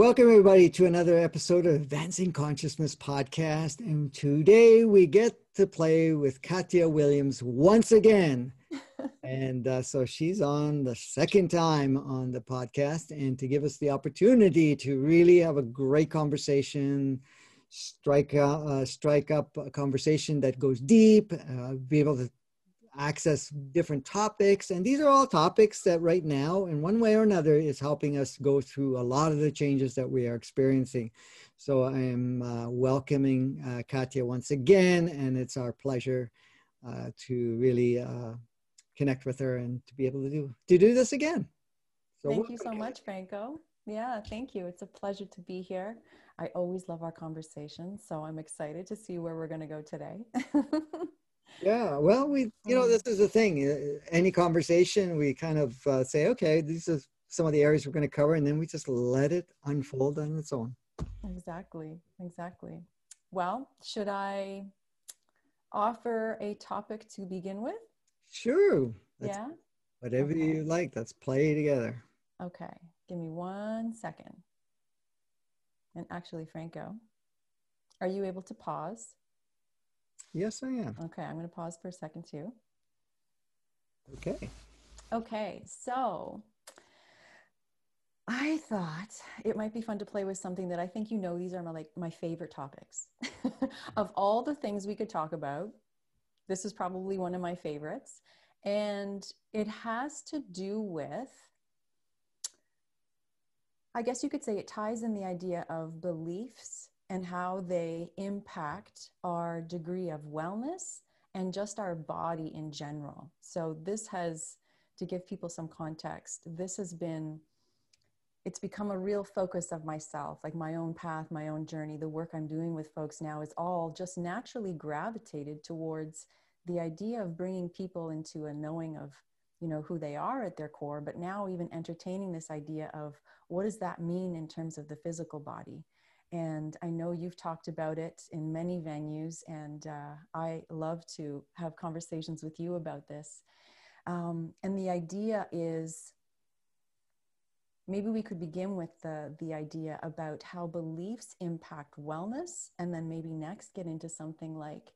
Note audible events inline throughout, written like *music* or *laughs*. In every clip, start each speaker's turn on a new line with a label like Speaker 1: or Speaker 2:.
Speaker 1: Welcome, everybody, to another episode of Advancing Consciousness podcast. And today we get to play with Katya Williams once again. And uh, so she's on the second time on the podcast, and to give us the opportunity to really have a great conversation, strike, uh, strike up a conversation that goes deep, uh, be able to access different topics. And these are all topics that right now, in one way or another, is helping us go through a lot of the changes that we are experiencing. So I am uh, welcoming uh, Katya once again, and it's our pleasure uh, to really uh, connect with her and to be able to do to do this again.
Speaker 2: So thank you so much, Franco. Yeah, thank you. It's a pleasure to be here. I always love our conversations, so I'm excited to see where we're going to go today. *laughs*
Speaker 1: Yeah, well, we, you know, mm. this is the thing. Uh, any conversation, we kind of uh, say, okay, these are some of the areas we're going to cover, and then we just let it unfold on its own.
Speaker 2: Exactly, exactly. Well, should I offer a topic to begin with?
Speaker 1: Sure.
Speaker 2: That's yeah.
Speaker 1: Whatever okay. you like, let's play together.
Speaker 2: Okay, give me one second. And actually, Franco, are you able to pause?
Speaker 1: Yes, I am.
Speaker 2: Okay, I'm going to pause for a second too.
Speaker 1: Okay.
Speaker 2: Okay, so I thought it might be fun to play with something that I think you know these are my like my favorite topics. *laughs* of all the things we could talk about, this is probably one of my favorites and it has to do with I guess you could say it ties in the idea of beliefs and how they impact our degree of wellness and just our body in general. So, this has, to give people some context, this has been, it's become a real focus of myself, like my own path, my own journey. The work I'm doing with folks now is all just naturally gravitated towards the idea of bringing people into a knowing of you know who they are at their core but now even entertaining this idea of what does that mean in terms of the physical body and I know you've talked about it in many venues, and uh, I love to have conversations with you about this. Um, and the idea is maybe we could begin with the, the idea about how beliefs impact wellness, and then maybe next get into something like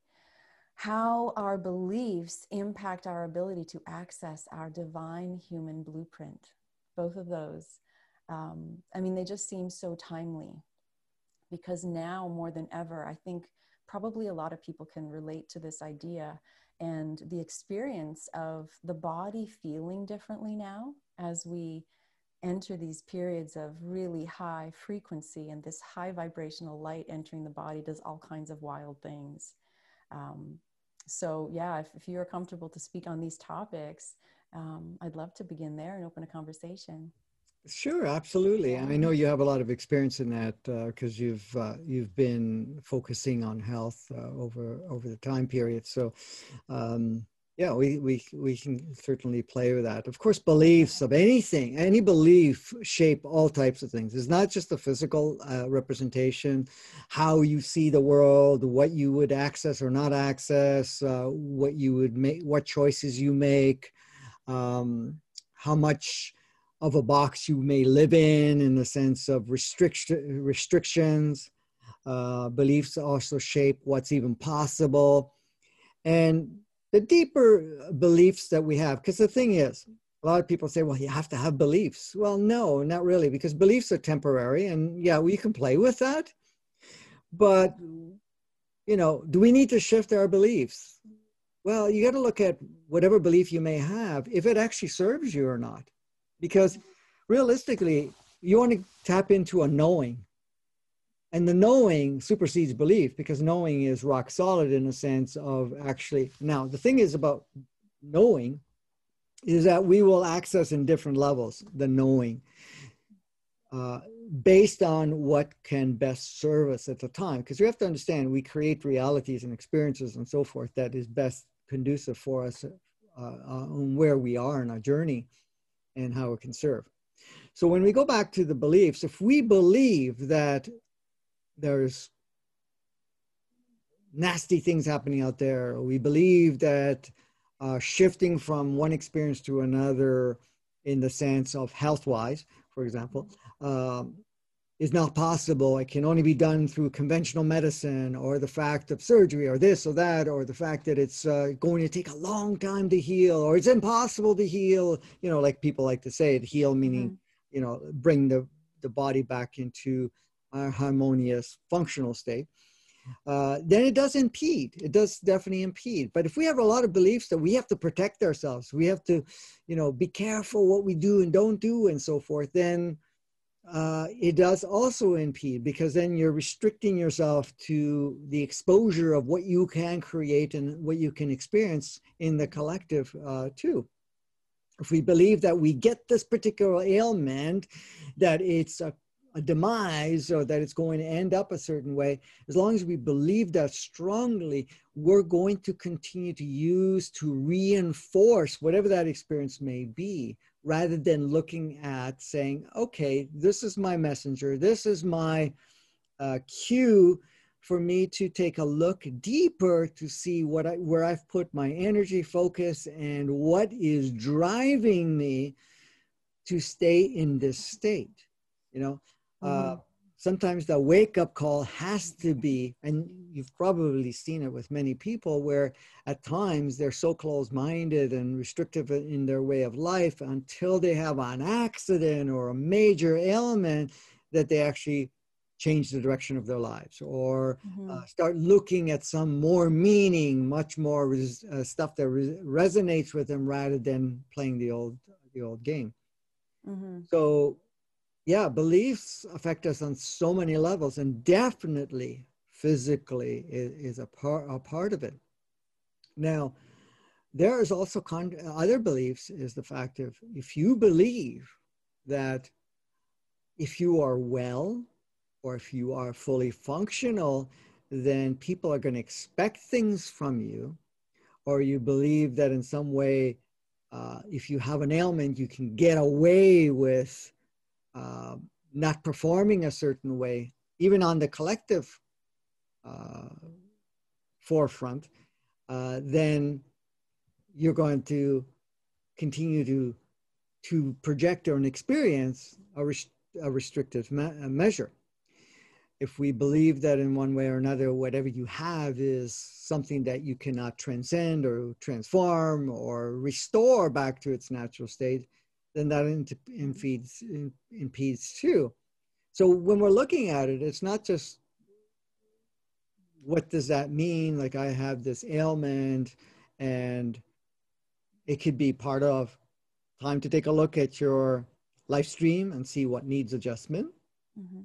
Speaker 2: how our beliefs impact our ability to access our divine human blueprint. Both of those. Um, I mean, they just seem so timely because now more than ever, I think probably a lot of people can relate to this idea and the experience of the body feeling differently now as we enter these periods of really high frequency and this high vibrational light entering the body does all kinds of wild things. Um, so, yeah, if, if, you're comfortable to speak on these topics, um, I'd love to begin there and open a conversation.
Speaker 1: Sure, absolutely. I know you have a lot of experience in that because uh, you've uh, you've been focusing on health uh, over over the time period. So, um, yeah, we, we we can certainly play with that. Of course, beliefs of anything, any belief shape all types of things. It's not just the physical uh, representation, how you see the world, what you would access or not access, uh, what you would make, what choices you make, um, how much of a box you may live in, in the sense of restriction, restrictions. Uh, beliefs also shape what's even possible. And the deeper beliefs that we have, because the thing is, a lot of people say, well, you have to have beliefs. Well, no, not really, because beliefs are temporary. And yeah, we can play with that. But, you know, do we need to shift our beliefs? Well, you got to look at whatever belief you may have, if it actually serves you or not because realistically, you want to tap into a knowing. And the knowing supersedes belief because knowing is rock solid in a sense of actually. Now, the thing is about knowing is that we will access in different levels the knowing uh, based on what can best serve us at the time. Because we have to understand we create realities and experiences and so forth that is best conducive for us uh, on where we are in our journey. and how it can serve. So when we go back to the beliefs, if we believe that there's nasty things happening out there, we believe that uh, shifting from one experience to another in the sense of health wise, for example, um, is not possible. It can only be done through conventional medicine or the fact of surgery or this or that, or the fact that it's uh, going to take a long time to heal or it's impossible to heal. You know, like people like to say, it heal meaning, mm-hmm. you know, bring the, the body back into harmonious functional state. Uh, then it does impede. It does definitely impede. But if we have a lot of beliefs that we have to protect ourselves, we have to, you know, be careful what we do and don't do and so forth, then uh, it does also impede because then you're restricting yourself to the exposure of what you can create and what you can experience in the collective uh, too. If we believe that we get this particular ailment, that it's a, a demise or that it's going to end up a certain way, as long as we believe that strongly, we're going to continue to use to reinforce whatever that experience may be rather than looking at saying, okay, this is my messenger, this is my uh, cue for me to take a look deeper to see what I, where I've put my energy focus and what is driving me to stay in this state. You know, mm-hmm. uh, sometimes the wake up call has to be, and you've probably seen it with many people where at times they're so close minded and restrictive in their way of life until they have an accident or a major ailment that they actually change the direction of their lives or mm-hmm. uh, start looking at some more meaning much more res- uh, stuff that re- resonates with them rather than playing the old the old game mm-hmm. so yeah, beliefs affect us on so many levels, and definitely physically is, is a part a part of it. Now, there is also con- other beliefs is the fact of if you believe that if you are well or if you are fully functional, then people are going to expect things from you, or you believe that in some way, uh, if you have an ailment, you can get away with uh, not performing a certain way, even on the collective uh, forefront, uh, then you're going to continue to to project or an experience a, rest, a restrictive me- a measure. If we believe that in one way or another, whatever you have is something that you cannot transcend or transform or restore back to its natural state, then that impedes, impedes too. So when we're looking at it, it's not just what does that mean? Like I have this ailment and it could be part of time to take a look at your life stream and see what needs adjustment. Mm-hmm.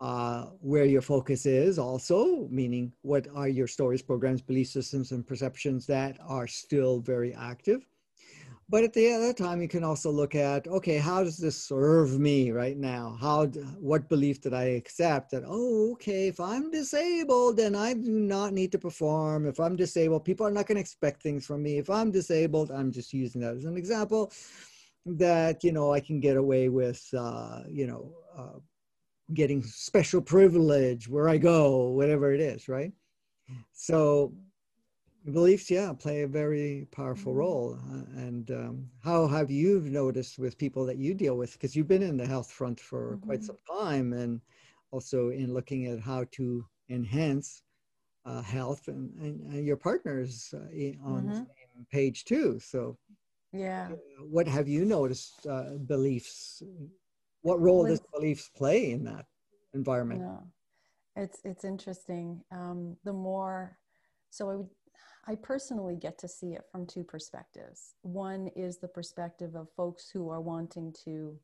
Speaker 1: Uh, where your focus is also, meaning what are your stories, programs, belief systems, and perceptions that are still very active. But at the other time, you can also look at, okay, how does this serve me right now? How, what belief did I accept that, oh, okay, if I'm disabled, then I do not need to perform. If I'm disabled, people are not going to expect things from me. If I'm disabled, I'm just using that as an example that, you know, I can get away with, uh, you know, uh, getting special privilege where I go, whatever it is, right? So beliefs yeah play a very powerful mm-hmm. role uh, and um, how have you noticed with people that you deal with because you've been in the health front for mm-hmm. quite some time and also in looking at how to enhance uh, health and, and, and, your partners uh, on mm-hmm. page too so
Speaker 2: yeah
Speaker 1: what have you noticed uh, beliefs what role does beliefs play in that environment
Speaker 2: yeah. it's it's interesting um, the more so I would I personally get to see it from two perspectives. One is the perspective of folks who are wanting to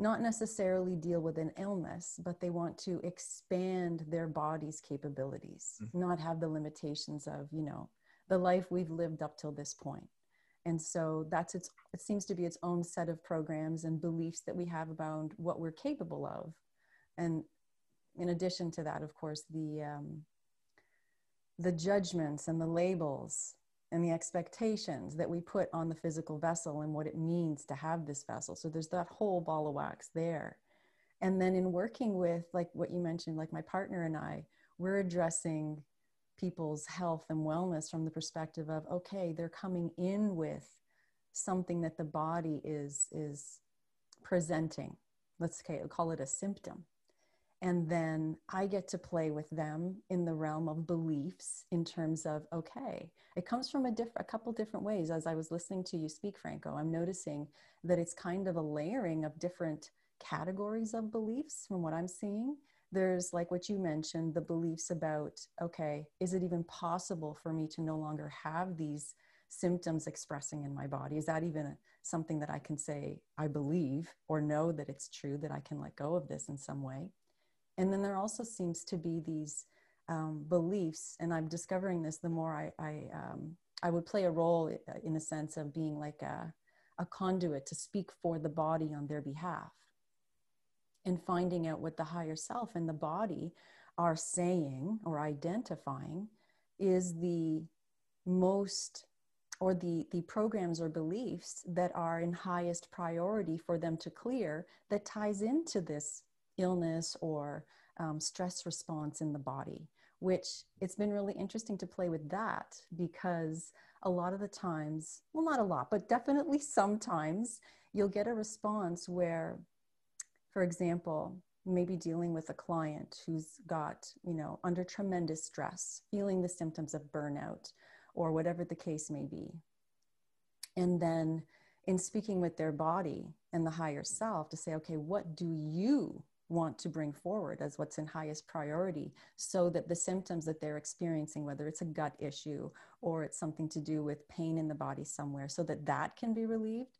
Speaker 2: not necessarily deal with an illness, but they want to expand their body's capabilities, mm-hmm. not have the limitations of, you know, the life we've lived up till this point. And so that's its, it seems to be its own set of programs and beliefs that we have about what we're capable of. And in addition to that, of course, the, um, the judgments and the labels and the expectations that we put on the physical vessel and what it means to have this vessel. So there's that whole ball of wax there. And then in working with, like what you mentioned, like my partner and I, we're addressing people's health and wellness from the perspective of, okay, they're coming in with something that the body is, is presenting. Let's call it a symptom and then I get to play with them in the realm of beliefs in terms of okay, it comes from a different a couple different ways. As I was listening to you speak, Franco, I'm noticing that it's kind of a layering of different categories of beliefs from what I'm seeing. There's like what you mentioned, the beliefs about okay, is it even possible for me to no longer have these symptoms expressing in my body? Is that even something that I can say I believe or know that it's true that I can let go of this in some way? And then there also seems to be these um, beliefs, and I'm discovering this the more I, I, um, I would play a role uh, in a sense of being like a, a conduit to speak for the body on their behalf and finding out what the higher self and the body are saying or identifying is the most or the the programs or beliefs that are in highest priority for them to clear that ties into this illness or um, stress response in the body, which it's been really interesting to play with that because a lot of the times, well, not a lot, but definitely *laughs* sometimes you'll get a response where, for example, maybe dealing with a client who's got, you know, under tremendous stress, feeling the symptoms of burnout or whatever the case may be. And then in speaking with their body and the higher self to say, okay, what do you want to bring forward as what's in highest priority so that the symptoms that they're experiencing whether it's a gut issue or it's something to do with pain in the body somewhere so that that can be relieved.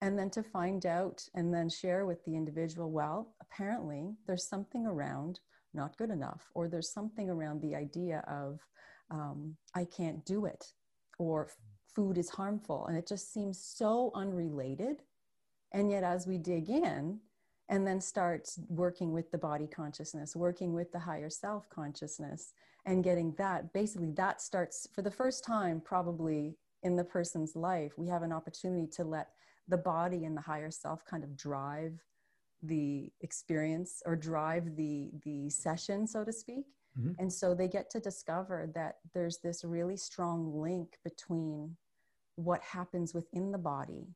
Speaker 2: And then to find out and then share with the individual well apparently there's something around not good enough or there's something around the idea of um, i can't do it or food is harmful. And it just seems so unrelated. And yet as we dig in and then start working with the body consciousness, working with the higher self consciousness, and getting that. Basically, that starts for the first time, probably in the person's life. We have an opportunity to let the body and the higher self kind of drive the experience or drive the the session so to speak mm-hmm. and so they get to discover that there's this really strong link between what happens within the body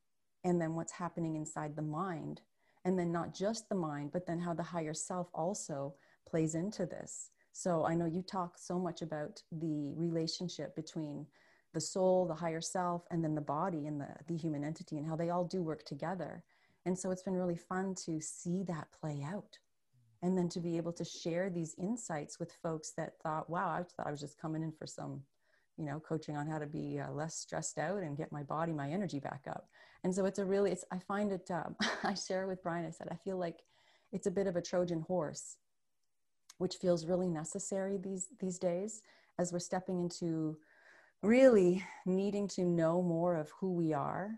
Speaker 2: and then what's happening inside the mind and then not just the mind but then how the higher self also plays into this. So i know you talk so much about the relationship between the soul the higher self and then the body and the, the human entity and how they all do work together. And so it's been really fun to see that play out and then to be able to share these insights with folks that thought wow i thought i was just coming in for some you know coaching on how to be uh, less stressed out and get my body my energy back up. And so it's a really it's i find it um, *laughs* i share with brian i said i feel like it's a bit of a trojan horse which feels really necessary these these days as we're stepping into really needing to know more of who we are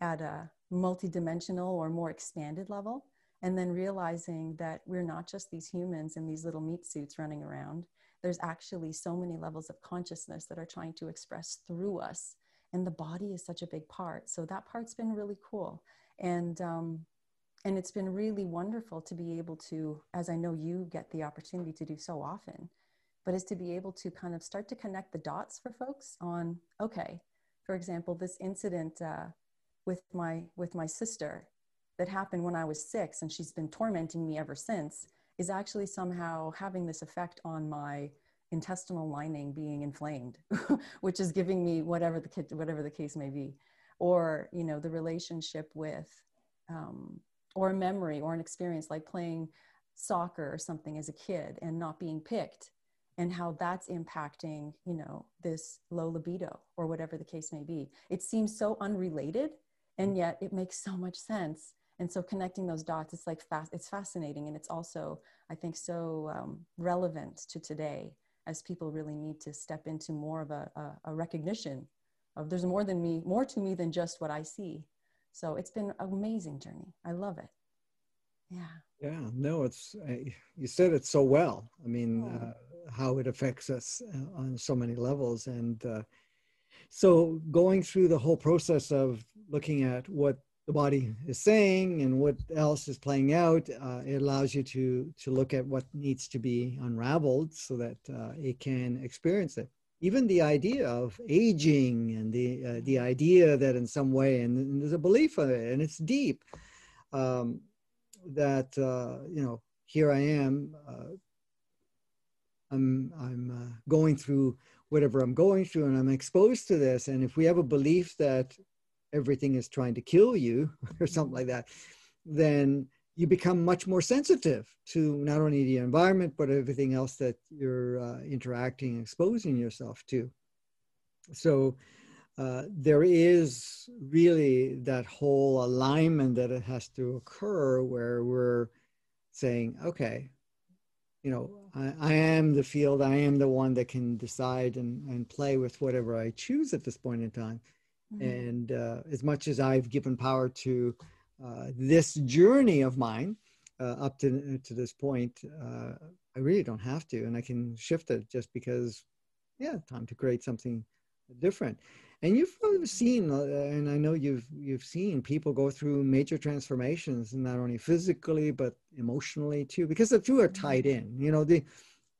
Speaker 2: at a multidimensional or more expanded level and then realizing that we're not just these humans in these little meat suits running around there's actually so many levels of consciousness that are trying to express through us and the body is such a big part. So that part's been really cool. And um, and it's been really wonderful to be able to as i know you get the opportunity to do so often but is to be able to kind of start to connect the dots for folks on okay for example this incident uh, with my with my sister that happened when i was six and she's been tormenting me ever since is actually somehow having this effect on my intestinal lining being inflamed, *laughs* which is giving me whatever the whatever the case may be, or you know the relationship with, um, or a memory or an experience like playing soccer or something as a kid and not being picked, and how that's impacting you know this low libido or whatever the case may be. It seems so unrelated, and yet it makes so much sense. And so connecting those dots, it's like fast, it's fascinating, and it's also I think so um, relevant to today as people really need to step into more of a, a, a recognition of there's more than me, more to me than just what I see. So it's been an amazing journey. I love it. Yeah.
Speaker 1: Yeah. No, it's, uh, you said it so well. I mean, oh. uh, how it affects us uh, on so many levels. And, uh, So going through the whole process of looking at what the body is saying and what else is playing out, uh, it allows you to to look at what needs to be unraveled so that uh, it can experience it. Even the idea of aging and the uh, the idea that in some way, and, and, there's a belief of it, and it's deep, um, that uh, you know, here I am, uh, I'm I'm uh, going through whatever I'm going through, and I'm exposed to this, and if we have a belief that everything is trying to kill you *laughs* or something like that, then you become much more sensitive to not only the environment, but everything else that you're uh, interacting, exposing yourself to. So uh, there is really that whole alignment that it has to occur where we're saying, okay, you know, I, I, am the field, I am the one that can decide and, and play with whatever I choose at this point in time. Mm-hmm. And uh, as much as I've given power to uh, this journey of mine uh, up to, to this point, uh, I really don't have to. And I can shift it just because, yeah, time to create something different. And you've probably seen, uh, and I know you've you've seen people go through major transformations, not only physically but emotionally too, because the two are tied in. You know, the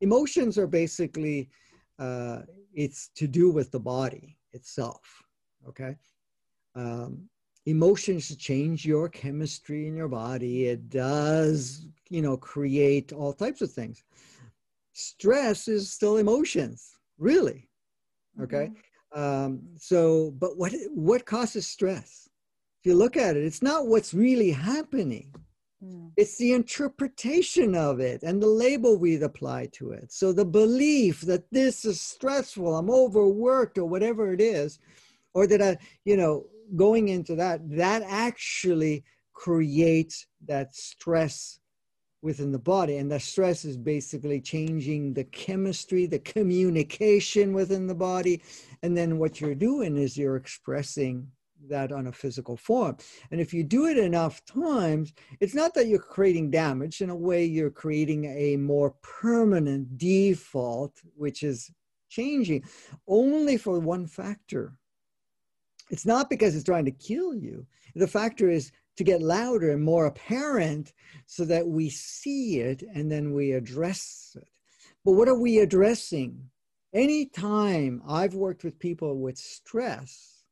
Speaker 1: emotions are basically uh, it's to do with the body itself okay? Um, emotions change your chemistry in your body. It does you know create all types of things. Stress is still emotions really okay? Mm-hmm. um, so but what what causes stress? If you look at it it's not what's really happening. Mm. it's the interpretation of it and the label we apply to it. So the belief that this is stressful i'm overworked or whatever it is or that I, you know, going into that, that actually creates that stress within the body. And the stress is basically changing the chemistry, the communication within the body. And then what you're doing is you're expressing that on a physical form. And if you do it enough times, it's not that you're creating damage. In a way, you're creating a more permanent default, which is changing only for one factor it's not because it's trying to kill you. The factor is to get louder and more apparent so that we see it and then we address it. But what are we addressing? Anytime I've worked with people with stress,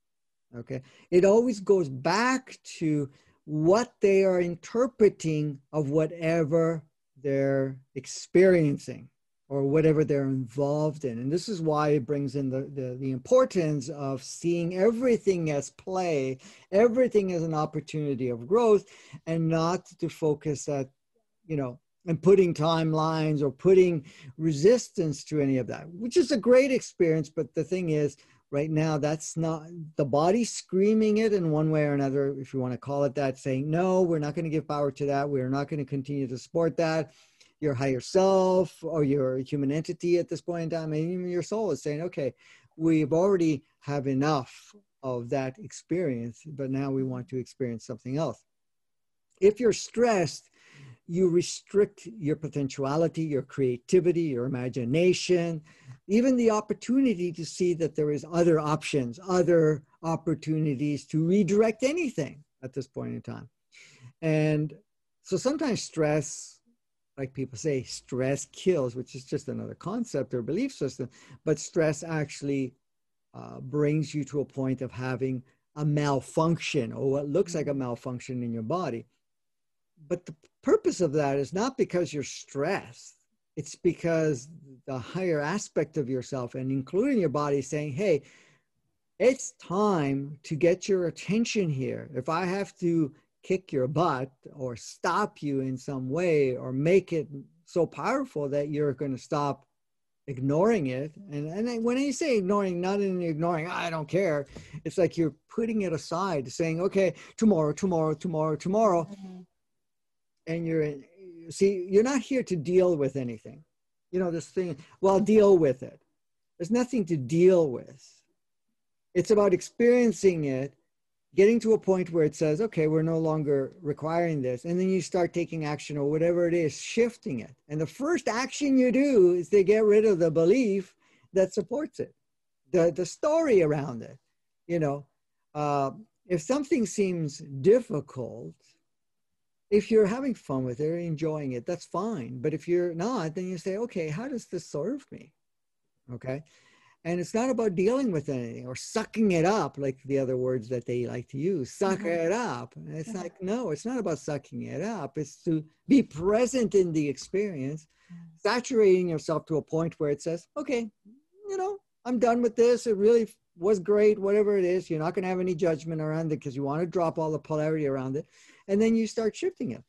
Speaker 1: okay, it always goes back to what they are interpreting of whatever they're experiencing or whatever they're involved in. And this is why it brings in the, the, the, importance of seeing everything as play, everything as an opportunity of growth, and not to focus at, you know, and putting timelines or putting resistance to any of that, which is a great experience. But the thing is, right now, that's not the body screaming it in one way or another, if you want to call it that, saying, no, we're not going to give power to that. We're not going to continue to support that your higher self or your human entity at this point in time, and even your soul is saying, okay, we've already have enough of that experience, but now we want to experience something else. If you're stressed, you restrict your potentiality, your creativity, your imagination, even the opportunity to see that there is other options, other opportunities to redirect anything at this point in time. And so sometimes stress like people say, stress kills, which is just another concept or belief system. But stress actually uh, brings you to a point of having a malfunction or what looks like a mm-hmm. malfunction in your body. But the purpose of that is not because you're stressed, it's because the higher aspect of yourself and including your body saying, hey, it's time to get your attention here. If I have to kick your butt or stop you in some way or make it so powerful that you're going to stop ignoring it. And and when you say ignoring not in ignoring i don't care it's like you're putting it aside saying okay tomorrow tomorrow tomorrow tomorrow mm-hmm. and you're see you're not here to deal with anything. You know this thing well deal with it. There's nothing to deal with. It's about experiencing it getting to a point where it says, okay, we're no longer requiring this. And then you start taking action or whatever it is, shifting it. And the first action you do is to get rid of the belief that supports it. the the story around it. You know, uh, if something seems difficult, if you're having fun with it or enjoying it, that's fine. But if you're not, then you say, okay, how does this serve me? Okay. And it's not about dealing with anything or sucking it up, like the other words that they like to use, suck mm-hmm. it up. And it's mm-hmm. like, no, it's not about sucking it up. It's to be present in the experience, saturating yourself to a point where it says, okay, you know, I'm done with this. It really was great, whatever it is. You're not going to have any judgment around it because you want to drop all the polarity around it. And then you start shifting it.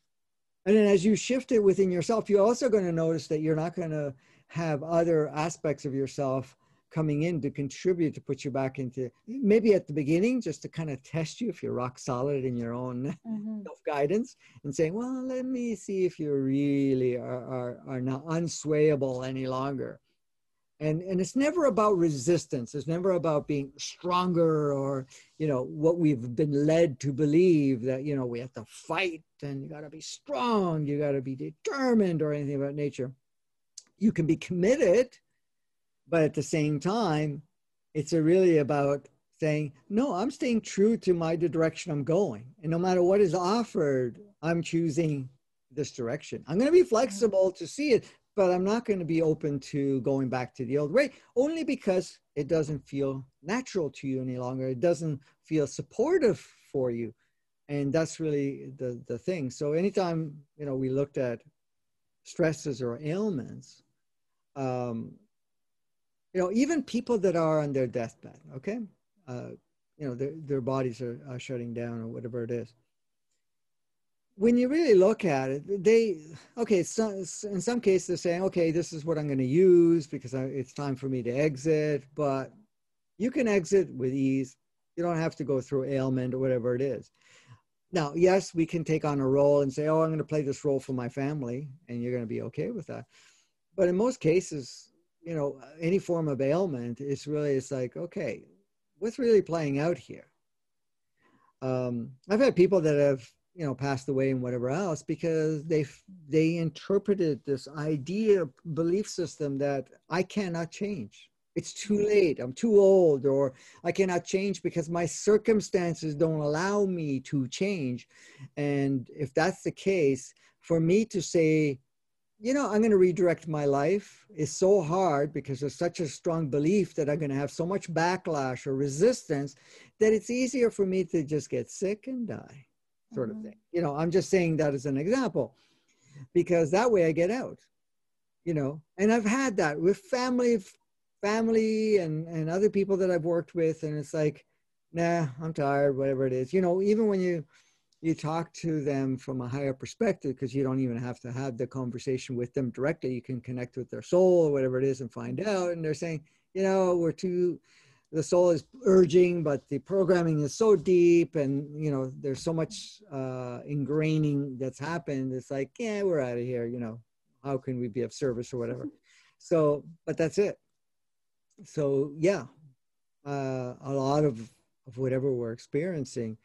Speaker 1: And then as you shift it within yourself, you're also going to notice that you're not going to have other aspects of yourself coming in to contribute to put you back into maybe at the beginning just to kind of test you if you're rock solid in your own *laughs* mm-hmm. self guidance and saying well let me see if you really are, are, are not unswayable any longer. And and it's never about resistance. It's never about being stronger or you know what we've been led to believe that you know we have to fight and you got to be strong you got to be determined or anything about nature. You can be committed but at the same time it's really about saying no i'm staying true to my the direction i'm going. And no matter what is offered i'm choosing this direction. I'm going to be flexible to see it but i'm not going to be open to going back to the old way only because it doesn't feel natural to you any longer. It doesn't feel supportive for you. And that's really the the thing. So anytime you know we looked at stresses or ailments um, you know, even people that are on their deathbed, okay, uh, you know, their, their bodies are, are shutting down or whatever it is. When you really look at it, they, okay, so, in some cases they're saying, okay, this is what I'm going to use because I, it's time for me to exit, but you can exit with ease. You don't have to go through ailment or whatever it is. Now, yes, we can take on a role and say, oh, I'm going to play this role for my family, and you're going to be okay with that. But in most cases, you know, any form of ailment, it's really, it's like, okay, what's really playing out here? Um, I've had people that have, you know, passed away and whatever else because they they interpreted this idea, belief system that I cannot change. It's too late. I'm too old, or I cannot change because my circumstances don't allow me to change. And if that's the case, for me to say you know, I'm going to redirect my life is so hard because there's such a strong belief that I'm going to have so much backlash or resistance that it's easier for me to just get sick and die, sort mm-hmm. of thing. You know, I'm just saying that as an example because that way I get out, you know, and I've had that with family, family and, and other people that I've worked with. And it's like, nah, I'm tired, whatever it is, you know, even when you, you talk to them from a higher perspective because you don't even have to have the conversation with them directly. You can connect with their soul or whatever it is and find out. And they're saying, you know, we're too, the soul is urging, but the programming is so deep and, you know, there's so much uh, ingraining that's happened. It's like, yeah, we're out of here, you know, how can we be of service or whatever? *laughs* So, but that's it. So, yeah, uh, a lot of, of whatever we're experiencing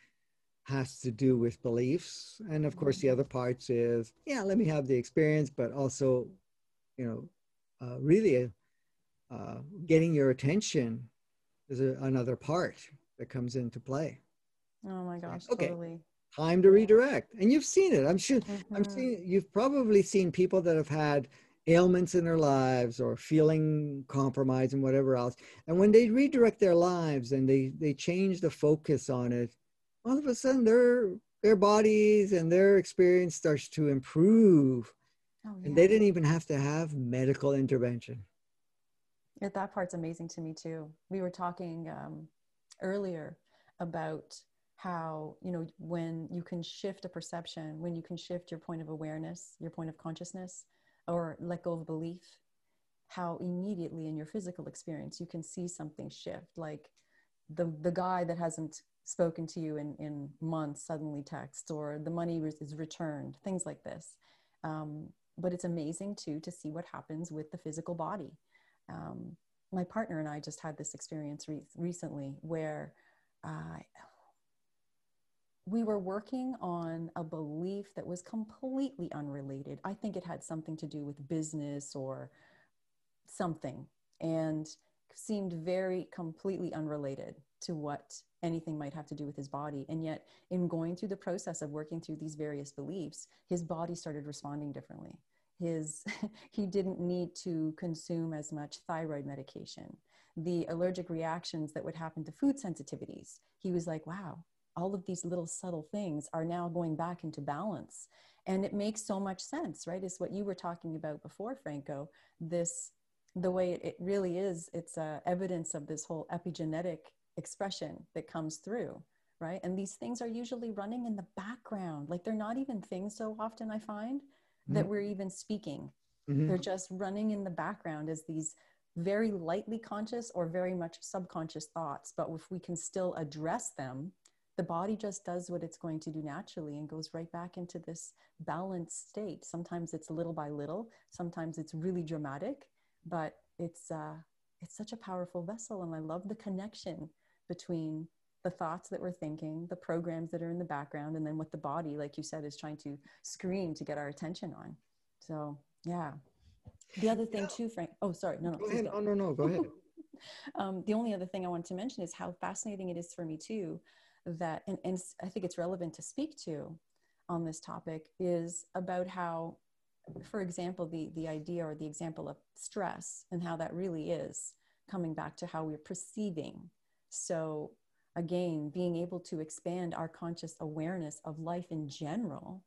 Speaker 1: has to do with beliefs. And of course the other parts is yeah let me have the experience but also you know uh, really uh, getting your attention is a, another part that comes into play.
Speaker 2: Oh my gosh okay totally.
Speaker 1: time to redirect. And you've seen it. I'm sure mm-hmm. i'm seeing you've probably seen people that have had ailments in their lives or feeling compromised and whatever else. And when they redirect their lives and they they change the focus on it all of a sudden their their bodies and their experience starts to improve. Oh, yeah. and they didn't even have to have medical intervention.
Speaker 2: Yeah, that part's amazing to me too. We were talking um, earlier about how you know when you can shift a perception when you can shift your point of awareness your point of consciousness or let go of belief how immediately in your physical experience you can see something shift. Like the the guy that hasn't spoken to you in, in months suddenly texts or the money is returned things like this. Um, but it's amazing too to see what happens with the physical body. Um, my partner and i just had this experience re- recently where uh, we were working on a belief that was completely unrelated. I think it had something to do with business or something. And seemed very completely unrelated to what anything might have to do with his body. And yet, in going through the process of working through these various beliefs, his body started responding differently. His, *laughs* he didn't need to consume as much thyroid medication. The allergic reactions that would happen to food sensitivities, he was like, wow, all of these little subtle things are now going back into balance. And it makes so much sense, right? Is what you were talking about before, Franco. This, the way it, it really is, it's uh, evidence of this whole epigenetic expression that comes through right? And these things are usually running in the background. Like they're not even things so often i find mm-hmm. that we're even speaking. Mm-hmm. they're just running in the background as these very lightly conscious or very much subconscious thoughts. But if we can still address them the body just does what it's going to do naturally and goes right back into this balanced state. Sometimes it's little by little. Sometimes it's really dramatic but it's uh it's such a powerful vessel and i love the connection between the thoughts that we're thinking, the programs that are in the background, and then what the body, like you said, is trying to scream to get our attention on. So, yeah. The other thing, too, Frank. Oh, sorry. No, no.
Speaker 1: Go ahead. Go. Oh, no, no. Go ahead. *laughs*
Speaker 2: um, the only other thing I wanted to mention is how fascinating it is for me, too, that, and, and I think it's relevant to speak to on this topic, is about how, for example, the, the idea or the example of stress and how that really is coming back to how we're perceiving so, again, being able to expand our conscious awareness of life in general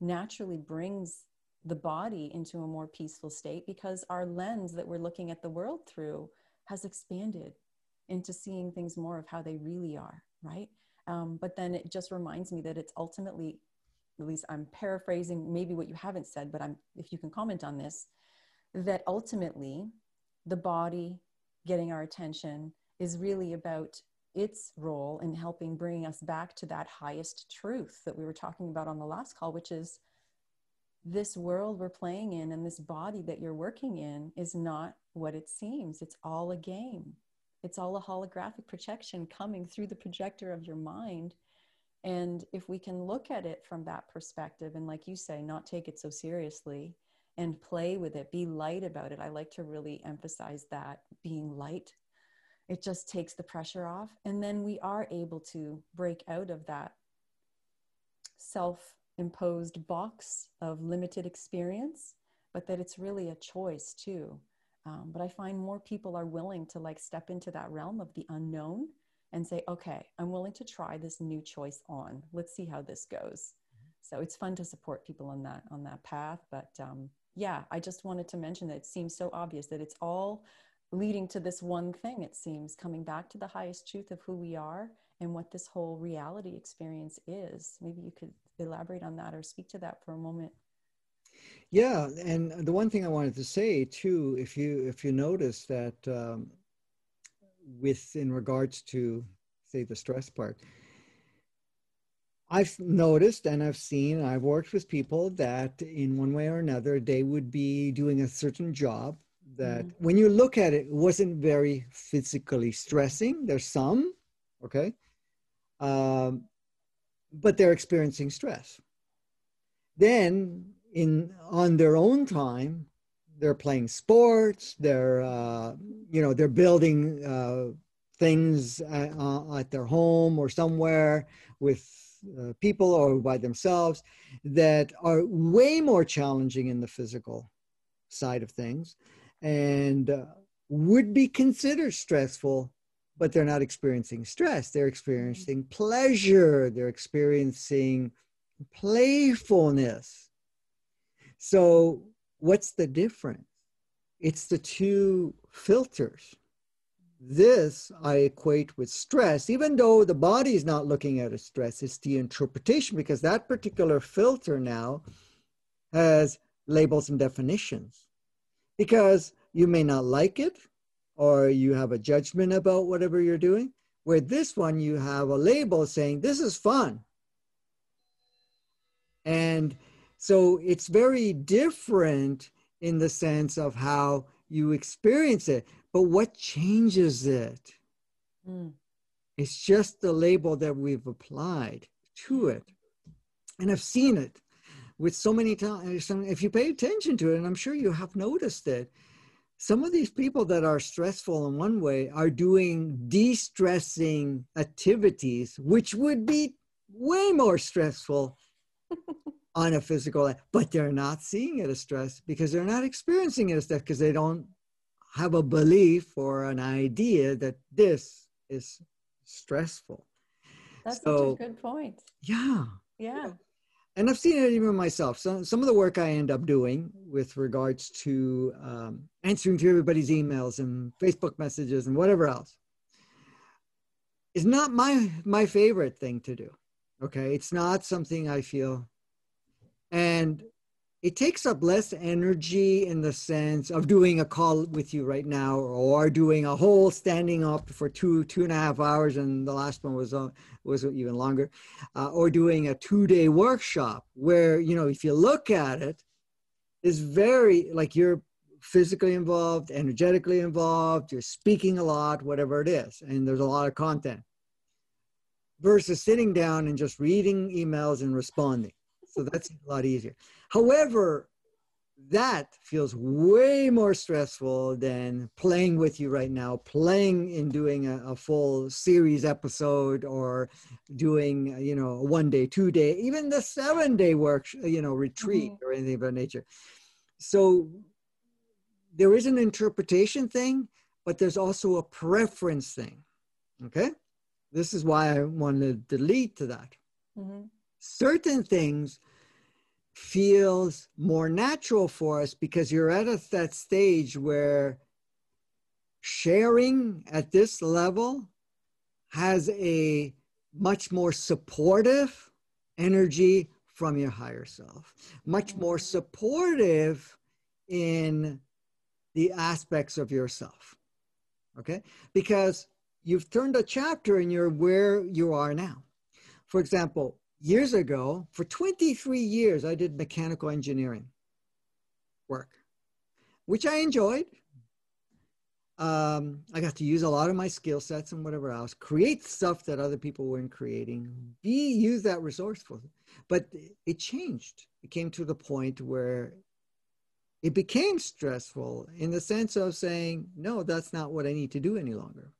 Speaker 2: naturally brings the body into a more peaceful state because our lens that we're looking at the world through has expanded into seeing things more of how they really are, right? Um, but then it just reminds me that it's ultimately, at least I'm paraphrasing maybe what you haven't said, but I'm if you can comment on this, that ultimately the body getting our attention is really about its role in helping bring us back to that highest truth that we were talking about on the last call, which is this world we're playing in and this body that you're working in is not what it seems. It's all a game. It's all a holographic projection coming through the projector of your mind. And if we can look at it from that perspective, and like you say, not take it so seriously and play with it, be light about it. I like to really emphasize that being light it just takes the pressure off and then we are able to break out of that self imposed box of limited experience but that it's really a choice too um, but i find more people are willing to like step into that realm of the unknown and say okay i'm willing to try this new choice on let's see how this goes so it's fun to support people on that on that path but um, yeah i just wanted to mention that it seems so obvious that it's all leading to this one thing, it seems, coming back to the highest truth of who we are and what this whole reality experience is. Maybe you could elaborate on that or speak to that for a moment.
Speaker 1: Yeah, and the one thing I wanted to say too, if you if you notice that um, with in regards to say the stress part, I've noticed and I've seen, I've worked with people that in one way or another, they would be doing a certain job that mm-hmm. when you look at it, it wasn't very physically stressing. There's some, okay, um, but they're experiencing stress. Then, in on their own time, they're playing sports. They're uh, you know they're building uh, things at, uh, at, their home or somewhere with uh, people or by themselves that are way more challenging in the physical side of things and uh, would be considered stressful, but they're not experiencing stress. They're experiencing pleasure, they're experiencing playfulness. So, what's the difference? It's the two filters. This I equate with stress, even though the body is not looking at a stress, it's the interpretation because that particular filter now has labels and definitions because you may not like it or you have a judgment about whatever you're doing. Where this one, you have a label saying, This is fun. And so it's very different in the sense of how you experience it. But what changes it? Mm. It's just the label that we've applied to it. And I've seen it with so many times. If you pay attention to it, and I'm sure you have noticed it, some of these people that are stressful in one way are doing de-stressing activities which would be way more stressful *laughs* on a physical but they're not seeing it as stress because they're not experiencing it as stress because they don't have a belief or an idea that this is stressful
Speaker 2: that's so, such a good point
Speaker 1: yeah
Speaker 2: yeah
Speaker 1: and I've seen it even myself. Some some of the work I end up doing with regards to um, answering to everybody's emails and Facebook messages and whatever else is not my my favorite thing to do. Okay, it's not something I feel, and it takes up less energy in the sense of doing a call with you right now or doing a whole standing up for two two and a half hours and the last one was uh, was even longer uh, or doing a two day workshop where you know if you look at it is very like you're physically involved energetically involved you're speaking a lot whatever it is and there's a lot of content versus sitting down and just reading emails and responding so that's a lot easier However, that feels way more stressful than playing with you right now, playing in doing a, a full series episode or doing, you know, a one day, two day, even the seven day work, you know, retreat mm-hmm. or anything of that nature. So there is an interpretation thing, but there's also a preference thing. Okay. This is why I wanted to delete to that. Mm-hmm. Certain things feels more natural for us because you're at a, that stage where sharing at this level has a much more supportive energy from your higher self, much mm-hmm. more supportive in the aspects of yourself. Okay? Because you've turned a chapter and you're where you are now. For example, years ago, for 23 years, I did mechanical engineering work, which I enjoyed. Um, I got to use a lot of my skill sets and whatever else, create stuff that other people weren't creating, be use that resourceful. But it changed. It came to the point where it became stressful in the sense of saying, no, that's not what I need to do any longer.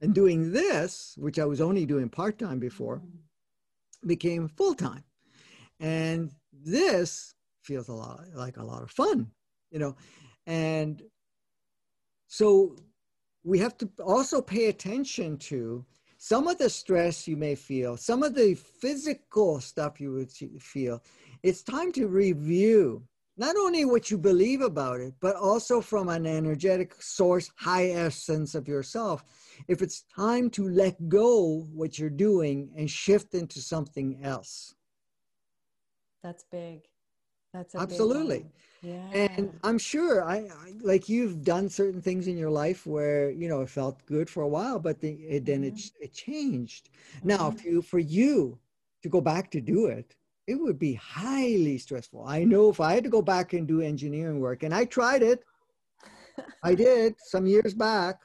Speaker 1: And doing this, which I was only doing part time before, became full time. And this feels a lot like a lot of fun, you know. And so we have to also pay attention to some of the stress you may feel, some of the physical stuff you would feel. It's time to review not only what you believe about it, but also from an energetic source, high essence of yourself. If it's time to let go what you're doing and shift into something else.
Speaker 2: That's big. That's
Speaker 1: absolutely.
Speaker 2: Yeah.
Speaker 1: And I'm sure I, I, like you've done certain things in your life where you know it felt good for a while, but the, it, then mm-hmm. it it changed. Mm-hmm. Now, if you for you to go back to do it, it would be highly stressful. I know if I had to go back and do engineering work, and I tried it, I *laughs* did some years back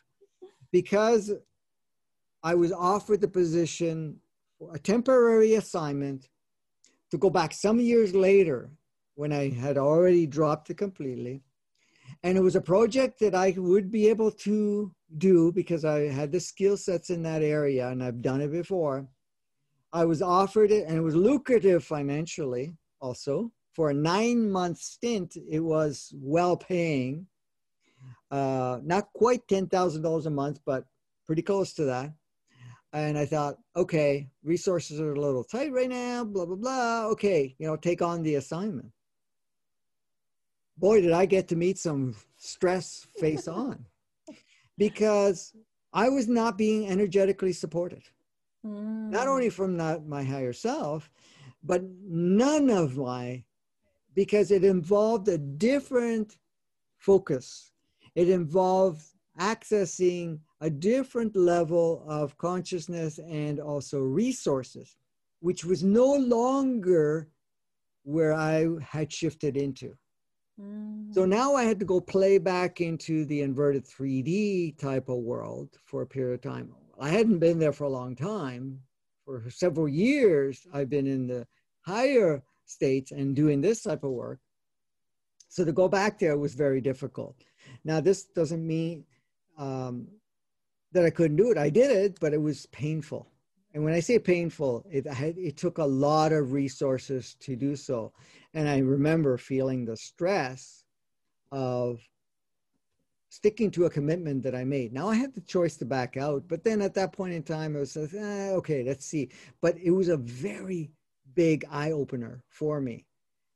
Speaker 1: because I was offered the position, a temporary assignment to go back some years later when I had already dropped it completely. And it was a project that I would be able to do because I had the skill sets in that area and I've done it before I was offered it, and it was lucrative financially also. For a nine month stint, it was well paying. Uh, not quite $10,000 a month, but pretty close to that. And I thought, okay, resources are a little tight right now, blah, blah, blah. Okay, you know, take on the assignment. Boy, did I get to meet some stress face *laughs* on because I was not being energetically supported. Mm. Not only from not my higher self, but none of my, because it involved a different focus. It involved accessing a different level of consciousness and also resources, which was no longer where I had shifted into. Mm. So now I had to go play back into the inverted 3D type of world for a period of time. I hadn't been there for a long time. For several years, I've been in the higher states and doing this type of work. So to go back there was very difficult. Now, this doesn't mean um, that I couldn't do it. I did it, but it was painful. And when I say painful, it, had, it took a lot of resources to do so. And I remember feeling the stress of sticking to a commitment that I made. Now I had the choice to back out, but then at that point in time, I was like, eh, okay, let's see. But it was a very big eye opener for me.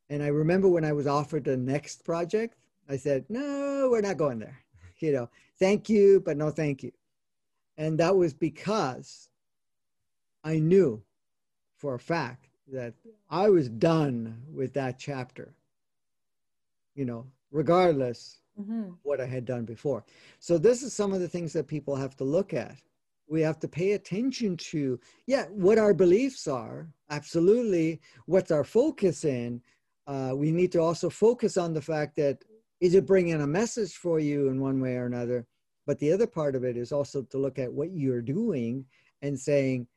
Speaker 1: And I remember when I was offered the next project, I said, no, we're not going there. *laughs* You know, thank you, but no thank you. And that was because I knew for a fact that I was done with that chapter, you know, regardless mm-hmm. what I had done before. So this is some of the things that people have to look at. We have to pay attention to, yeah, what our beliefs are, absolutely, what's our focus in. Uh, we need to also focus on the fact that is it bringing a message for you in one way or another? But the other part of it is also to look at what you're doing and saying,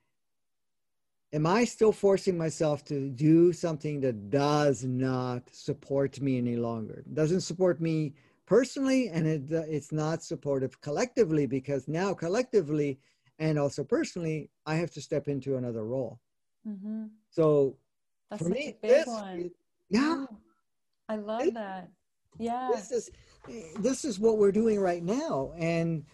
Speaker 1: am I still forcing myself to do something that does not support me any longer? Doesn't support me personally, and it, it's not supportive collectively because now collectively and also personally, I have to step into another role. Mm-hmm. So
Speaker 2: that's for me, this, one.
Speaker 1: Yeah,
Speaker 2: I love that. Yeah,
Speaker 1: this is this is what we're doing right now, and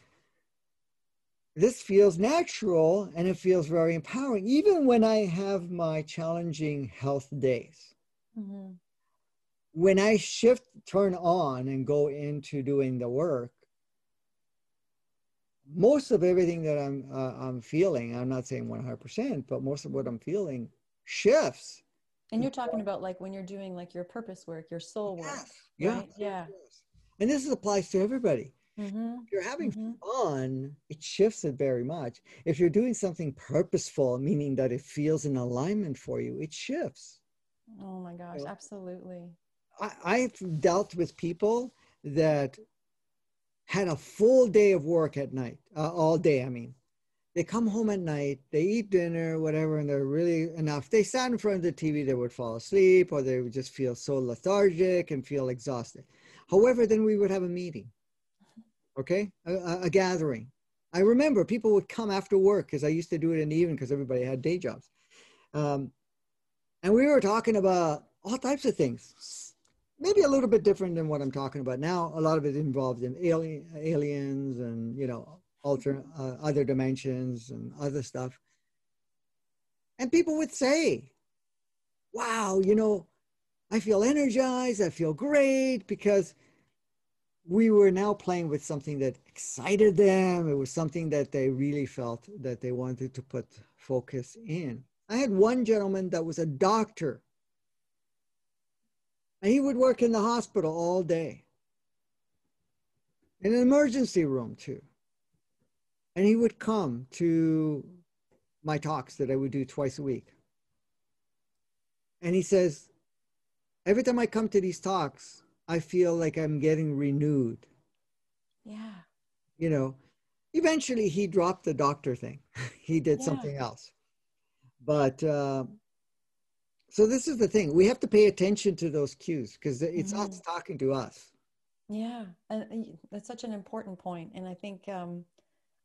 Speaker 1: this feels natural and it feels very empowering, even when I have my challenging health days. Mm-hmm. When I shift, turn on, and go into doing the work, most of everything that I'm uh, I'm feeling, I'm not saying 100%, but most of what I'm feeling shifts.
Speaker 2: And you're talking about like when you're doing like your purpose work, your soul work. Yes. Right? Yeah.
Speaker 1: And this applies to everybody. Mm-hmm. If you're having mm-hmm. fun, it shifts it very much. If you're doing something purposeful, meaning that it feels in alignment for you, it shifts.
Speaker 2: Oh my gosh, absolutely.
Speaker 1: I, I've dealt with people that had a full day of work at night, uh, all day, I mean. They come home at night, they eat dinner, whatever, and they're really enough. They sat in front of the TV, they would fall asleep, or they would just feel so lethargic and feel exhausted. However, then we would have a meeting okay, a, a gathering. I remember people would come after work because I used to do it in the evening because everybody had day jobs. Um, and we were talking about all types of things, maybe a little bit different than what I'm talking about now. A lot of it involved in alien, aliens and, you know, alter, uh, other dimensions and other stuff. And people would say, wow, you know, I feel energized, I feel great because we were now playing with something that excited them. It was something that they really felt that they wanted to put focus in. I had one gentleman that was a doctor, he would work in the hospital all day, in an emergency room too. And he would come to my talks that I would do twice a week. And he says, every time I come to these talks, I feel like I'm getting renewed.
Speaker 2: Yeah.
Speaker 1: You know, eventually he dropped the doctor thing. *laughs* he did yeah. something else. But uh, so this is the thing. We have to pay attention to those cues because it's mm-hmm. us talking to us.
Speaker 2: Yeah, and that's such an important point. And I think um,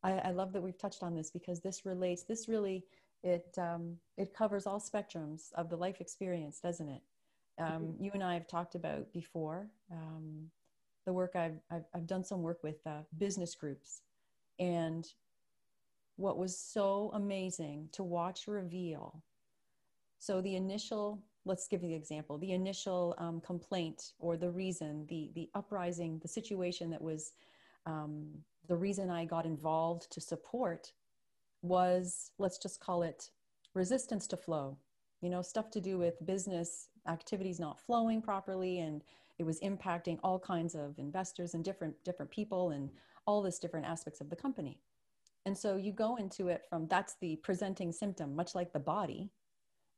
Speaker 2: I, I, love that we've touched on this because this relates. This really it um, it covers all spectrums of the life experience, doesn't it? um, you and I have talked about before. Um, the work I've, I've, I've, done some work with uh, business groups. And what was so amazing to watch reveal. So the initial, let's give you the example, the initial um, complaint or the reason, the, the uprising, the situation that was um, the reason I got involved to support was, let's just call it resistance to flow you know stuff to do with business activities not flowing properly and it was impacting all kinds of investors and different different people and all this different aspects of the company. And so you go into it from that's the presenting symptom much like the body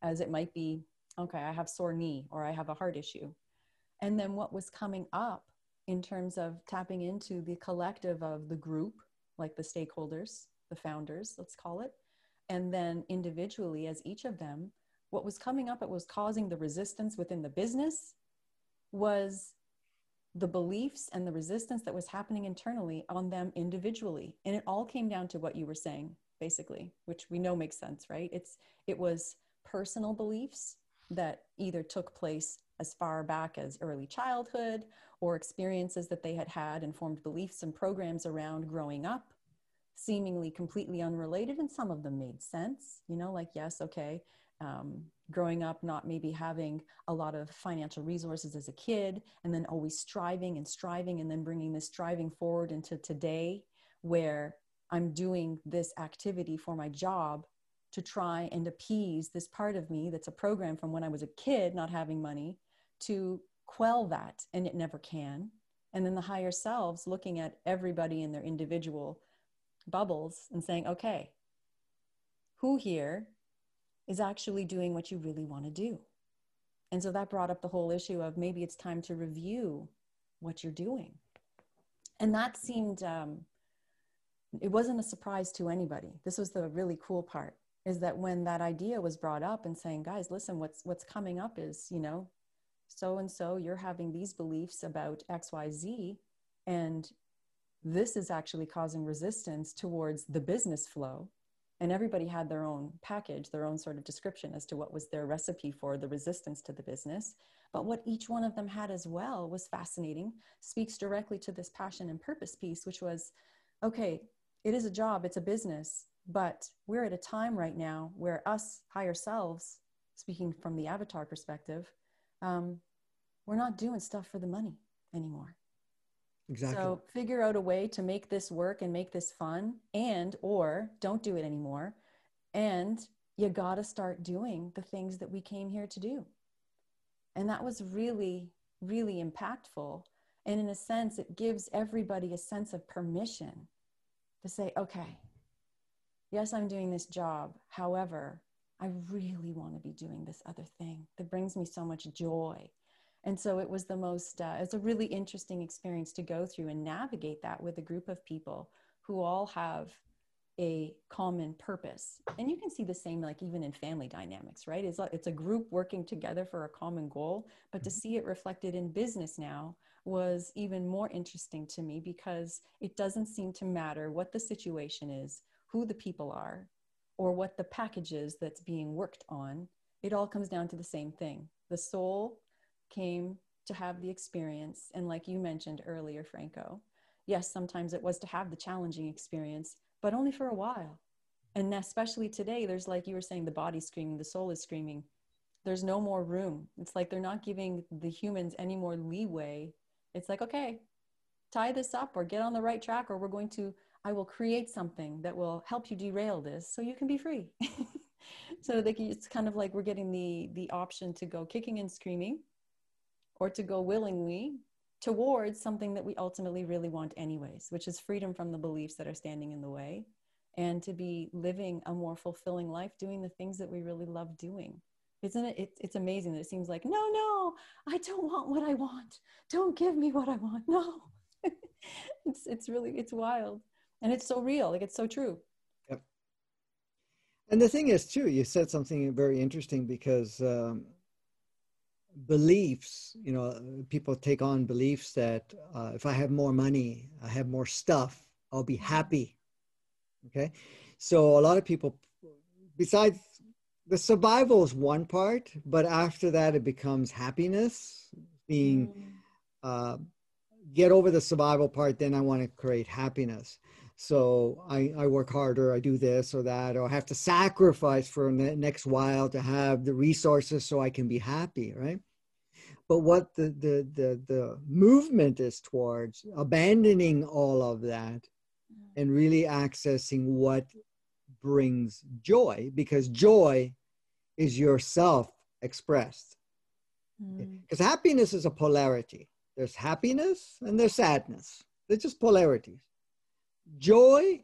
Speaker 2: as it might be okay i have sore knee or i have a heart issue. And then what was coming up in terms of tapping into the collective of the group like the stakeholders the founders let's call it and then individually as each of them what was coming up, it was causing the resistance within the business was the beliefs and the resistance that was happening internally on them individually. And it all came down to what you were saying basically which we know makes sense right? It's it was personal beliefs that either took place as far back as early childhood or experiences that they had had and formed beliefs and programs around growing up seemingly completely unrelated and some of them made sense you know like yes okay um, growing up not maybe having a lot of financial resources as a kid and then always striving and striving and then bringing this striving forward into today where i'm doing this activity for my job to try and appease this part of me that's a program from when i was a kid not having money to quell that and it never can and then the higher selves looking at everybody in their individual bubbles and saying okay who here is actually doing what you really want to do. And so that brought up the whole issue of maybe it's time to review what you're doing. And that seemed, um, it wasn't a surprise to anybody. This was the really cool part is that when that idea was brought up and saying, guys, listen, what's, what's coming up is, you know, so and so you're having these beliefs about XYZ, and this is actually causing resistance towards the business flow. And everybody had their own package their own sort of description as to what was their recipe for the resistance to the business. But what each one of them had as well was fascinating speaks directly to this passion and purpose piece which was okay it is a job it's a business but we're at a time right now where us higher selves speaking from the avatar perspective um, we're not doing stuff for the money anymore
Speaker 1: Exactly.
Speaker 2: So figure out a way to make this work and make this fun and or don't do it anymore. And you got to start doing the things that we came here to do. And that was really really impactful and in a sense it gives everybody a sense of permission to say okay yes i'm doing this job. However i really want to be doing this other thing that brings me so much joy. And so it was the most uh, it's a really interesting experience to go through and navigate that with a group of people who all have a common purpose. And you can see the same like even in family dynamics right? It's a, it's a group working together for a common goal. But to mm-hmm. see it reflected in business now was even more interesting to me because it doesn't seem to matter what the situation is who the people are or what the package is that's being worked on it all comes down to the same thing the soul came to have the experience. And like you mentioned earlier, Franco, yes, sometimes it was to have the challenging experience, but only for a while. And especially today, there's like you were saying, the body screaming, the soul is screaming. There's no more room. It's like they're not giving the humans any more leeway. It's like, okay, tie this up or get on the right track, or we're going to, I will create something that will help you derail this so you can be free. *laughs* so they, it's kind of like we're getting the the option to go kicking and screaming or to go willingly towards something that we ultimately really want anyways which is freedom from the beliefs that are standing in the way and to be living a more fulfilling life doing the things that we really love doing. Isn't it it's, it's amazing that it seems like no no i don't want what i want. Don't give me what i want. *laughs* No. *laughs* It's it's really it's wild and it's so real like it's so true.
Speaker 1: Yep. And the thing is too you said something very interesting because um, beliefs you know people take on beliefs that uh, if i have more money i have more stuff i'll be happy. Okay? So a lot of people besides the survival is one part but after that it becomes happiness being mm. uh, get over the survival part then i want to create happiness so I, I work harder i do this or that or i have to sacrifice for the next while to have the resources so i can be happy right? But what the, the, the, the movement is towards abandoning all of that and really accessing what brings joy because joy is yourself expressed. Because mm. happiness is a polarity. There's happiness and there's sadness. They're just polarities joy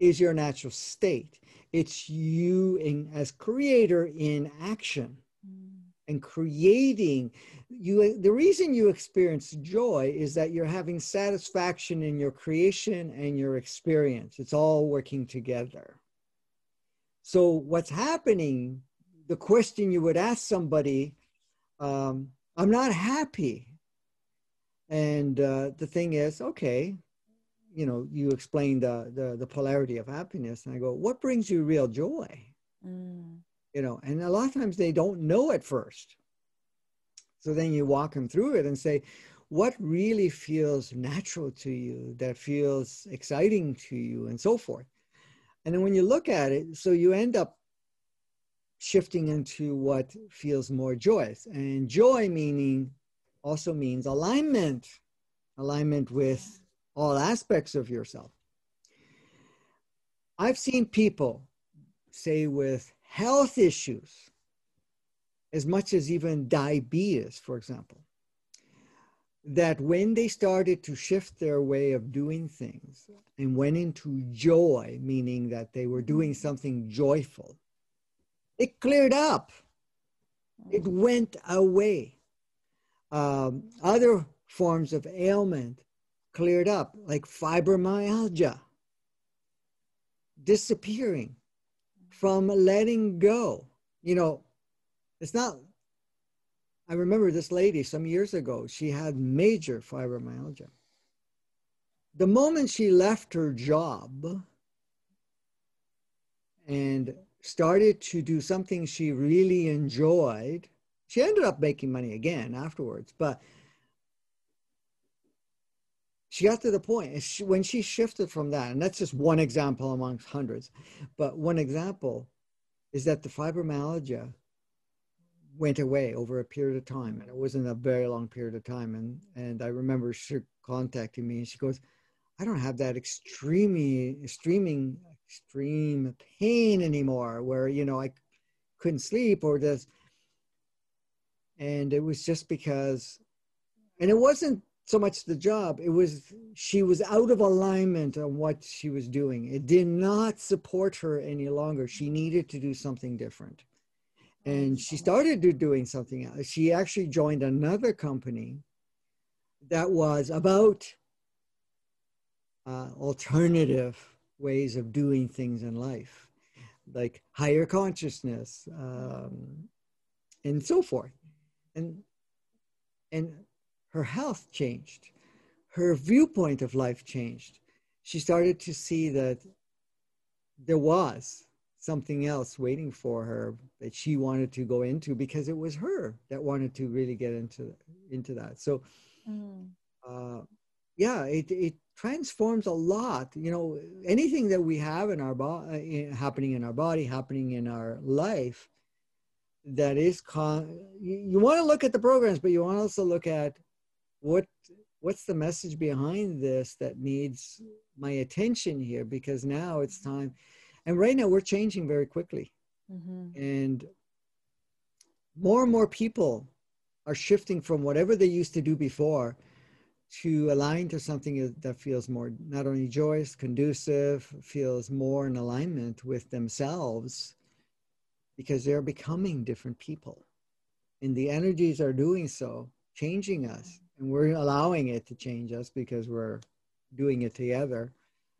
Speaker 1: is your natural state. It's you in, as creator in action mm. and creating. You the reason you experience joy is that you're having satisfaction in your creation and your experience. It's all working together. So what's happening the question you would ask somebody um, i'm not happy. And uh, the thing is, okay, you know, you explain the, the, the polarity of happiness. And I go, what brings you real joy? Mm. You know, and a lot of times they don't know at first. So then you walk them through it and say, what really feels natural to you, that feels exciting to you, and so forth. And then when you look at it, so you end up shifting into what feels more joyous. And joy meaning also means alignment, alignment with all aspects of yourself. I've seen people say with health issues, as much as even diabetes, for example, that when they started to shift their way of doing things and went into joy, meaning that they were doing something joyful, it cleared up. It went away. Um, other forms of ailment cleared up, like fibromyalgia, disappearing from letting go. You know, it's not I remember this lady some years ago, she had major fibromyalgia. The moment she left her job and started to do something she really enjoyed, she ended up making money again afterwards, but she got to the point she, when she shifted from that, and that's just one example amongst hundreds, but one example is that the fibromyalgia went away over a period of time and it wasn't a very long period of time and and i remember she contacting me and she goes i don't have that extremely extreming extreme pain anymore where you know i couldn't sleep or this. And it was just because and it wasn't so much the job it was she was out of alignment on what she was doing it did not support her any longer she needed to do something different and she started doing something else. She actually joined another company that was about uh, alternative ways of doing things in life, like higher consciousness um, and so forth. And, and her health changed, her viewpoint of life changed. She started to see that there was something else waiting for her that she wanted to go into because it was her that wanted to really get into into that so mm. uh, yeah it, it transforms a lot you know anything that we have in our body uh, happening in our body happening in our life that is con- you, you want to look at the programs but you want to also look at what what's the message behind this that needs my attention here because now it's time and right now we're changing very quickly. Mm-hmm. And more and more people are shifting from whatever they used to do before to align to something that feels more not only joyous, conducive, feels more in alignment with themselves because they're becoming different people. And the energies are doing so, changing us. And we're allowing it to change us because we're doing it together.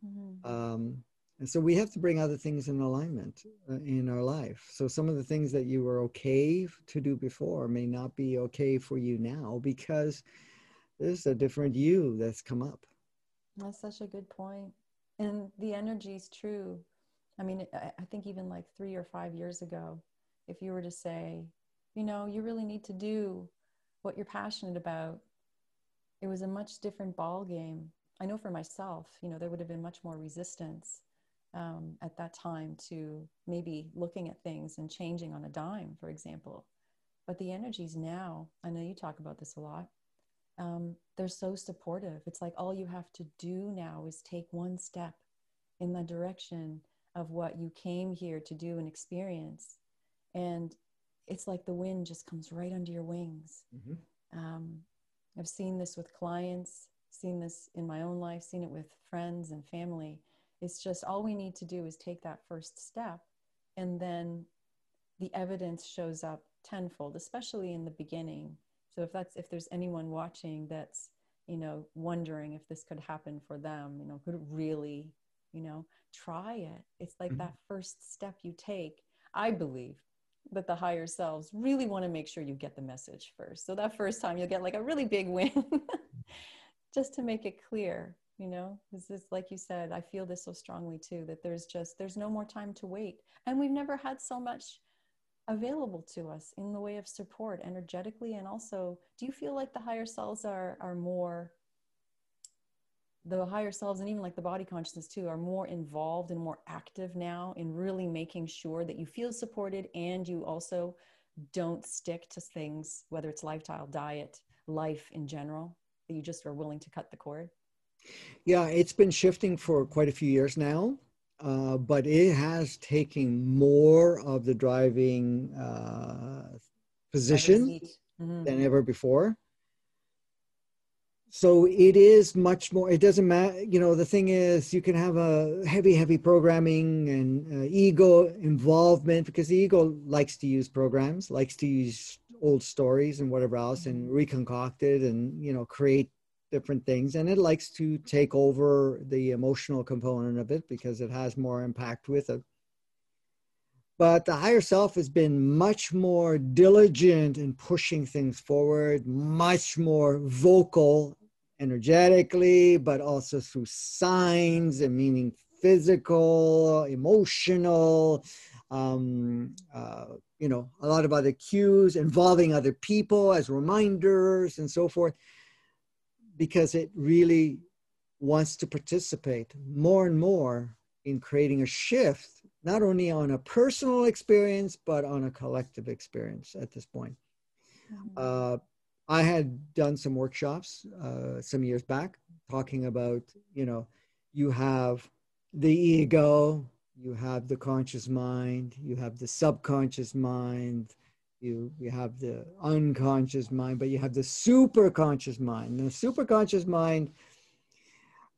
Speaker 1: Mm-hmm. Um, and so we have to bring other things in alignment uh, in our life. So some of the things that you were okay to do before may not be okay for you now because there's a different you that's come up.
Speaker 2: That's such a good point. And the energy is true. I mean, I think even like three or five years ago, if you were to say, you know, you really need to do what you're passionate about, it was a much different ball game. I know for myself, you know, there would have been much more resistance um, at that time to maybe looking at things and changing on a dime, for example. But the energies now, I know you talk about this a lot, um, they're so supportive. It's like all you have to do now is take one step in the direction of what you came here to do and experience. And it's like the wind just comes right under your wings. Mm-hmm. Um, I've seen this with clients, seen this in my own life, seen it with friends and family it's just all we need to do is take that first step, and then the evidence shows up tenfold, especially in the beginning. So if that's if there's anyone watching that's you know wondering if this could happen for them, you know, could it really, you know, try it. It's like mm-hmm. that first step you take. I believe that the higher selves really want to make sure you get the message first. So that first time you'll get like a really big win. *laughs* just to make it clear you know this is like you said i feel this so strongly too that there's just there's no more time to wait and we've never had so much available to us in the way of support energetically and also do you feel like the higher selves are are more the higher selves and even like the body consciousness too are more involved and more active now in really making sure that you feel supported and you also don't stick to things whether it's lifestyle diet life in general that you just are willing to cut the cord.
Speaker 1: Yeah it's been shifting for quite a few years now uh, but it has taken more of the driving uh, position mm-hmm. than ever before so it is much more it doesn't matter you know the thing is you can have a heavy heavy programming and uh, ego involvement because the ego likes to use programs likes to use old stories and whatever else and mm-hmm. reconcoct it and you know create different things and it likes to take over the emotional component of it because it has more impact with it but the higher self has been much more diligent in pushing things forward much more vocal energetically, but also through signs and meaning physical, emotional, um, uh, you know, a lot of other cues involving other people as reminders and so forth, because it really wants to participate more and more in creating a shift, not only on a personal experience, but on a collective experience at this point. Mm-hmm. Uh, I had done some workshops uh, some years back talking about, you know, you have the ego, you have the conscious mind, you have the subconscious mind, you, you have the unconscious mind, but you have the super conscious mind. The super conscious mind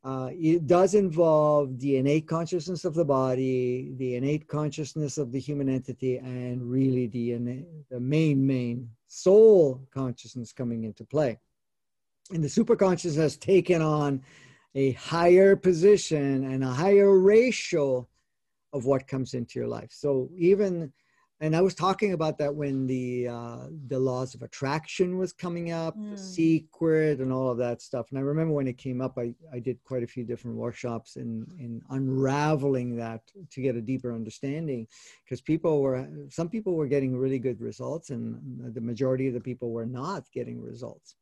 Speaker 1: uh, it does involve the innate consciousness of the body, the innate consciousness of the human entity, and really the, innate, the main, main soul consciousness coming into play. And the superconscious has taken on a higher position and a higher ratio of what comes into your life. So even and I was talking about that when the uh, the laws of attraction was coming up, mm. the secret, and all of that stuff. And I remember when it came up, I, I did quite a few different workshops in in unraveling that to get a deeper understanding, because people were some people were getting really good results, and the majority of the people were not getting results,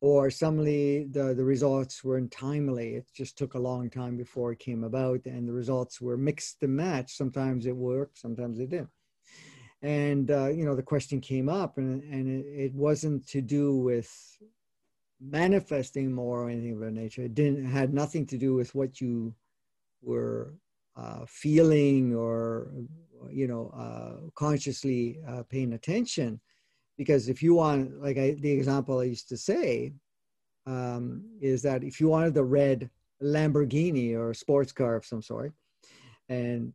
Speaker 1: or some of the the, the results weren't timely. It just took a long time before it came about, and the results were mixed and matched. Sometimes it worked, sometimes it didn't and uh, you know the question came up and, and it, it, wasn't to do with manifesting more or anything of that nature. It didn't had nothing to do with what you were uh, feeling or you know uh, consciously uh, paying attention. Because if you want like I, the example i used to say um, is that if you wanted the red lamborghini or sports car of some sort and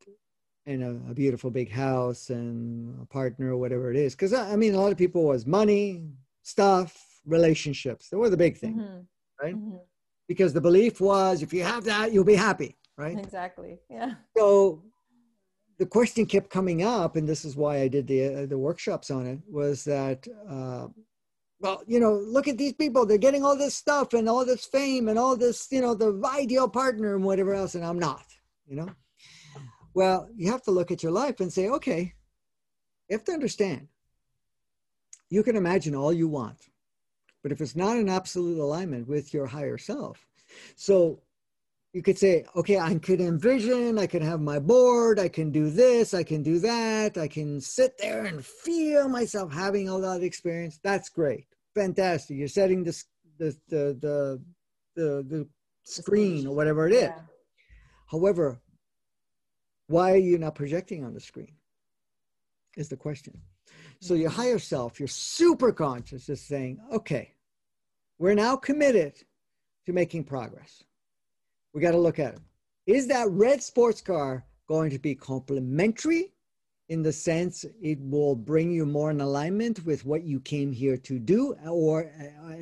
Speaker 1: and a, a, beautiful big house and a partner or whatever it is. Because I mean, a lot of people was money, stuff, relationships. They were the big thing, mm-hmm. right? Mm-hmm. Because the belief was, if you have that, you'll be happy, right?
Speaker 2: Exactly. Yeah.
Speaker 1: So the question kept coming up, and this is why I did the uh, the workshops on it. Was that uh, well, you know, look at these people. They're getting all this stuff and all this fame and all this, you know, the ideal partner and whatever else, and I'm not, you know. Well, you have to look at your life and say, okay, you have to understand. You can imagine all you want, but if it's not in absolute alignment with your higher self, so you could say, okay, I could envision, I can have my board, I can do this, I can do that, I can sit there and feel myself having all that experience. That's great, fantastic. You're setting the the the the the, the screen or whatever it is. Yeah. However, why are you not projecting on the screen? Is the question. So your higher self, your super conscious is saying, okay, we're now committed to making progress. We got to look at it. Is that red sports car going to be complementary in the sense it will bring you more in alignment with what you came here to do, or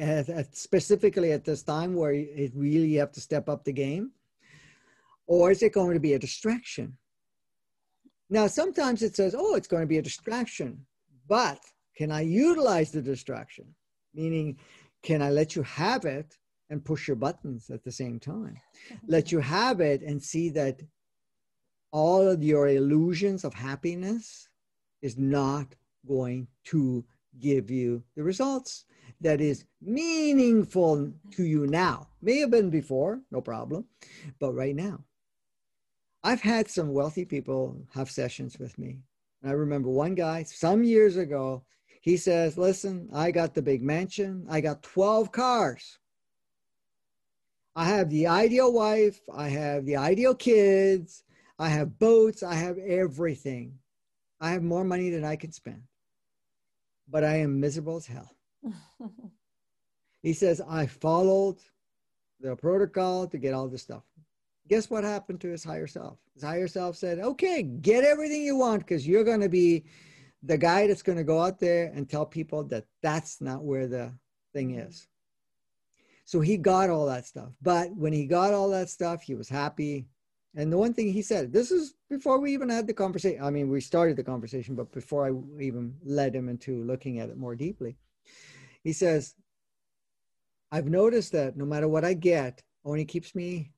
Speaker 1: uh, specifically at this time where it really you have to step up the game? Or is it going to be a distraction? Now, sometimes it says, oh, it's going to be a distraction, but can I utilize the distraction? Meaning, can I let you have it and push your buttons at the same time. Let you have it and see that all of your illusions of happiness is not going to give you the results that is meaningful to you now. May have been before, no problem, but right now. I've had some wealthy people have sessions with me. And I remember one guy some years ago, he says, Listen, I got the big mansion, I got 12 cars. I have the ideal wife, I have the ideal kids, I have boats, I have everything. I have more money than I can spend, but I am miserable as hell. *laughs* he says, I followed the protocol to get all this stuff. Guess what happened to his higher self? His higher self said, Okay, get everything you want because you're going to be the guy that's going to go out there and tell people that that's not where the thing mm-hmm. is. So he got all that stuff. But when he got all that stuff, he was happy. And the one thing he said, this is before we even had the conversation. I mean, we started the conversation, but before I even led him into looking at it more deeply, he says, I've noticed that no matter what I get, only keeps me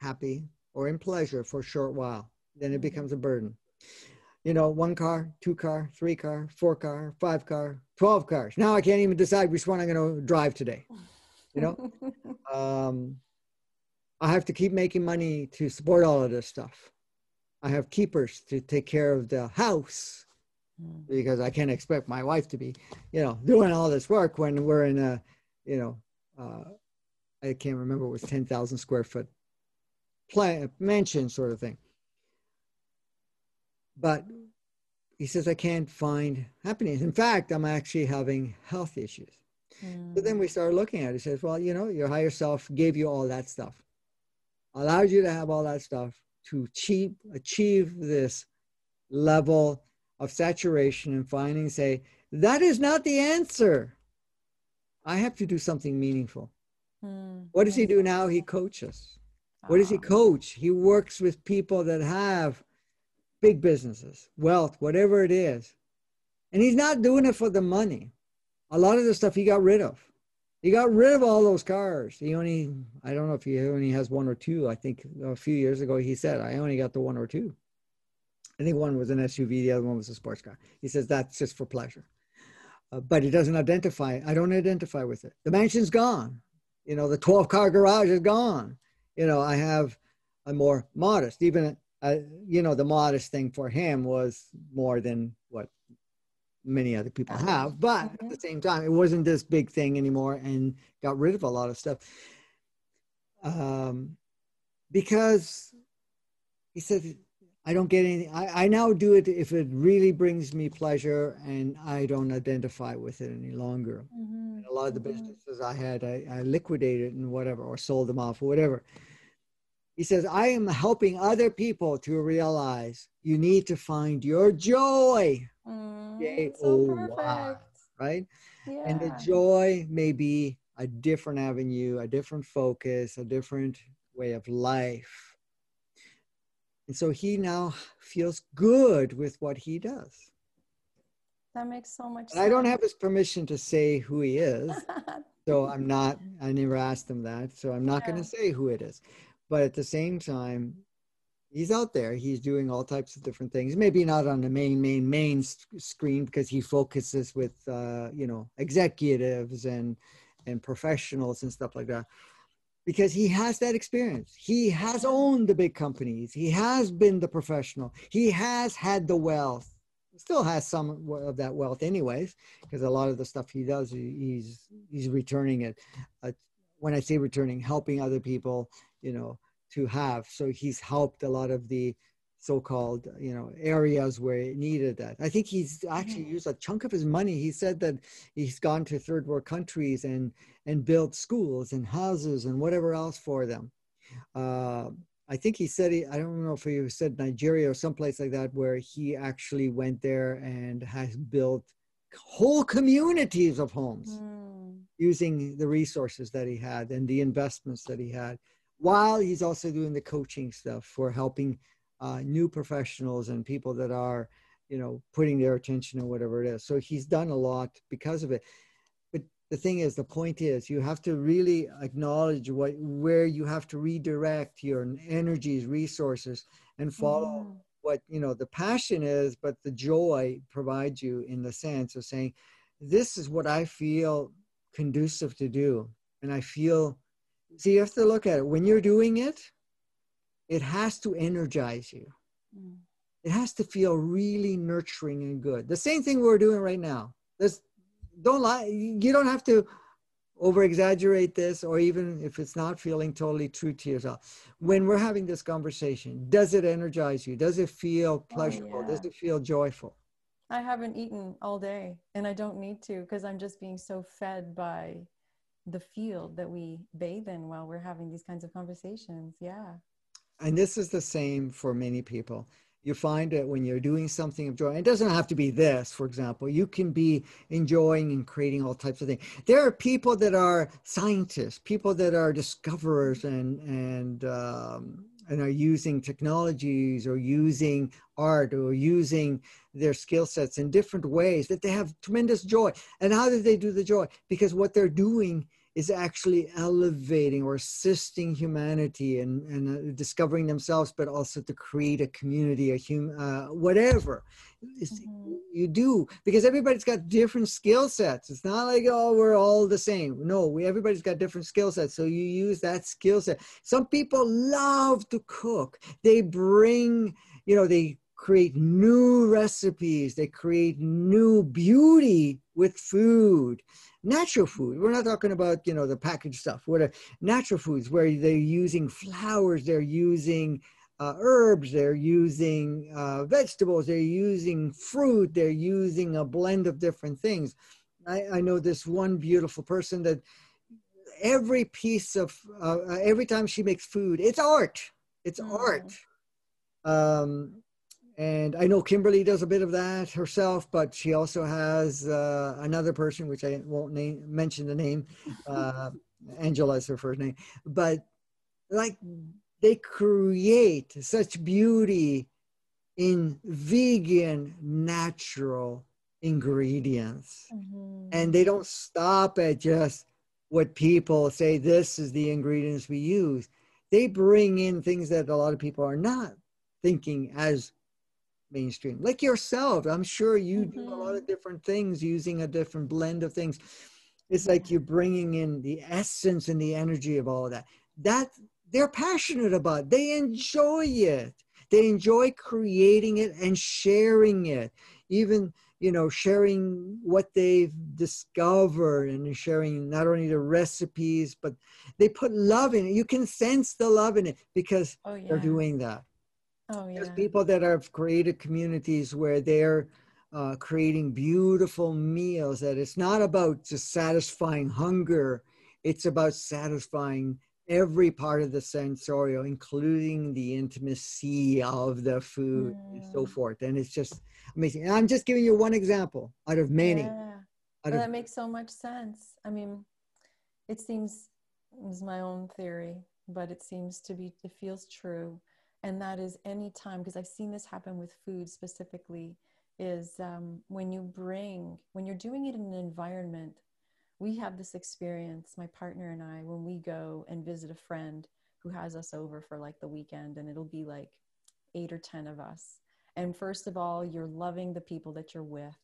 Speaker 1: happy or in pleasure for a short while. Then it mm-hmm. becomes a burden. You know, one car, two car, three car, four car, five car, 12 cars. Now I can't even decide which one I'm going to drive today. You know, *laughs* um, I have to keep making money to support all of this stuff. I have keepers to take care of the house hmm. because I can't expect my wife to be, you know, doing all this work when we're in a, you know, uh, I can't remember it was 10,000 square foot plan, mansion sort of thing. But he says, I can't find happiness. In fact, I'm actually having health issues. Mm. So then we start looking at it. He says, well, you know, your higher self gave you all that stuff allowed you to have all that stuff to achieve, achieve this level of saturation and finding say that is not the answer i have to do something meaningful mm. what does he do now he coaches what does he ah. coach he works with people that have big businesses wealth whatever it is and he's not doing it for the money a lot of the stuff he got rid of he got rid of all those cars. He only, I don't know if he only has one or two. I think a few years ago he said, I only got the one or two. I think one was an SUV, the other one was a sports car. He says that's just for pleasure. Uh, but he doesn't identify. I don't identify with it. The mansion's gone. You know, the 12 car garage is gone. You know, I have a more modest, even, uh, you know, the modest thing for him was more than what many other people have but at the mm-hmm. same time it wasn't this big thing anymore and got rid of a lot of stuff um, because he said i don't get anything I, I now do it if it really brings me pleasure and i don't identify with it any longer mm-hmm. a lot of the mm-hmm. businesses i had I, I liquidated and whatever or sold them off or whatever he says, I am helping other people to realize you need to find your joy.
Speaker 2: Mm, J-O-Y,
Speaker 1: right? Yeah. And the joy may be a different avenue, a different focus, a different way of life. And so he now feels good with what he does.
Speaker 2: That makes so much
Speaker 1: sense. I don't have his permission to say who he is. *laughs* so I'm not, I never asked him that. So I'm not yeah. going to say who it is but at the same time he's out there he's doing all types of different things maybe not on the main main main screen because he focuses with uh, you know executives and and professionals and stuff like that because he has that experience. He has owned the big companies. He has been the professional. He has had the wealth. Still has some of that wealth anyways because a lot of the stuff he does he's he's returning it. Uh, when i say returning helping other people you know, to have. So he's helped a lot of the so-called you know areas where it needed that. I think he's actually used a chunk of his money. He said that he's gone to third world countries and and built schools and houses and whatever else for them. Uh, i think he said he i don't know if he said nigeria or someplace like that where he actually went there and has built whole communities of homes mm. using the resources that he had and the investments that he had while he's also doing the coaching stuff for helping uh, new professionals and people that are, you know, putting their attention on whatever it is. So he's done a lot because of it. But the thing is, the point is, you have to really acknowledge what where you have to redirect your energies, resources, and follow mm. what you know the passion is, but the joy provides you in the sense of saying, "This is what I feel conducive to do," and I feel. See, you have to look at it when you're doing it. It has to energize you. Mm. It has to feel really nurturing and good. The same thing we're doing right now. This don't lie. You don't have to over exaggerate this, or even if it's not feeling totally true to yourself. When we're having this conversation, does it energize you? Does it feel oh, pleasurable? Oh, yeah. Does it feel joyful?
Speaker 2: I haven't eaten all day and I don't need to because I'm just being so fed by the field that we bathe in while we're having these kinds of conversations. Yeah.
Speaker 1: And this is the same for many people you find that when you're doing something of joy, it doesn't have to be this, for example, you can be enjoying and creating all types of things. There are people that are scientists, people that are discoverers and, and, um, and are using technologies or using art or using their skill sets in different ways that they have tremendous joy. And how do they do the joy? Because what they're doing is actually elevating or assisting humanity and, and uh, discovering themselves, but also to create a community, a human, uh, whatever mm-hmm. you do, because everybody's got different skill sets. It's not like, oh, we're all the same. No, we, everybody's got different skill sets. So you use that skill set. Some people love to cook. They bring, you know, they create new recipes. They create new beauty with food natural food. We're not talking about, you know, the packaged stuff. What are natural foods where they're using flowers, they're using uh, herbs, they're using uh, vegetables, they're using fruit, they're using a blend of different things. I, I know this one beautiful person that every piece of, uh, every time she makes food, it's art. It's mm. art. Um, and I know Kimberly does a bit of that herself, but she also has uh, another person, which I won't name, mention the name. *laughs* Uh, Angela is her first name, but like they create such beauty in vegan, natural ingredients, mm-hmm. and they don't stop at just what people say. This is the ingredients we use. They bring in things that a lot of people are not thinking as mainstream like yourself i'm sure you mm-hmm. do a lot of mm-hmm. different things using a different blend of things it's like you're bringing in the essence and the energy of all of that that they're passionate about they enjoy it they enjoy creating it and sharing it even you know sharing what they've discovered and sharing not only the recipes but they put love in it you can sense the love in it because oh, yeah. they're doing that
Speaker 2: Oh, yeah.
Speaker 1: There's people that have created communities where they're uh, creating beautiful meals that it's not about just satisfying hunger, it's about satisfying every part of the sensorial, including the intimacy of the food and so mm. forth. And it's just amazing. And I'm just giving you one example out of many.
Speaker 2: Yeah. Out well, of- that makes so much sense. I mean, it seems, is my own theory, but it seems to be, it feels true and that is any time because i've seen this happen with food specifically is um, when you bring when you're doing it in an environment we have this experience my partner and i when we go and visit a friend who has us over for like the weekend and it'll be like eight or ten of us. And first of all you're loving the people that you're with.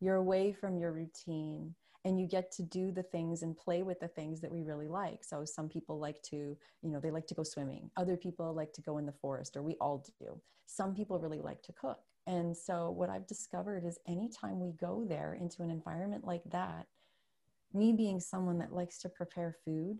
Speaker 2: You're away from your routine and you get to do the things and play with the things that we really like. So some people like to you know they like to go swimming. Other people like to go in the forest or we all do. Some people really like to cook. And so what i've discovered is anytime we go there into an environment like that me being someone that likes to prepare food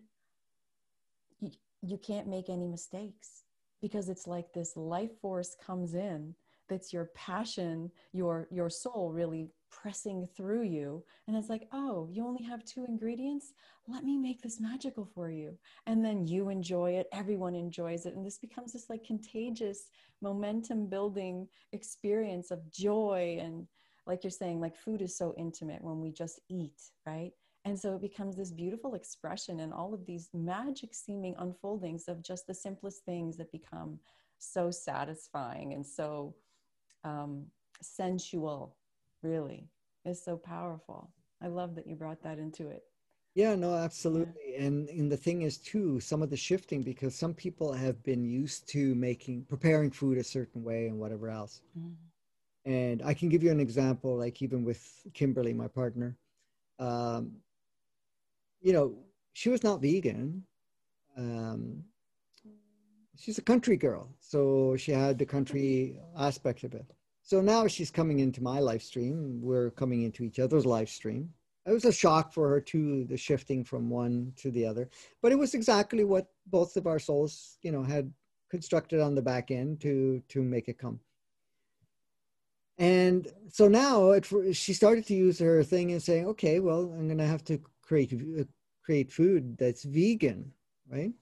Speaker 2: you, you can't make any mistakes because it's like this life force comes in that's your passion your your soul really pressing through you. And it's like, oh, you only have two ingredients? Let me make this magical for you. And then you enjoy it, everyone enjoys it. And this becomes this like contagious momentum building experience of joy. And like you're saying, like food is so intimate when we just eat, right? And so it becomes this beautiful expression and all of these magic seeming unfoldings of just the simplest things that become so satisfying and so um, sensual really is so powerful. I love that you brought that into it.
Speaker 1: Yeah, no, absolutely. Yeah. And and the thing is too, some of the shifting because some people have been used to making preparing food a certain way and whatever else. Mm. And I can give you an example, like even with Kimberly, my partner. Um, you know, she was not vegan. Um, she's a country girl, so she had the country aspect of it. So now she's coming into my live stream. We're coming into each other's live stream it was a shock for her too the shifting from one to the other but it was exactly what both of our souls you know had constructed on the back end to to make it come and so now it, she started to use her thing and saying okay well i'm going to have to create create food that's vegan right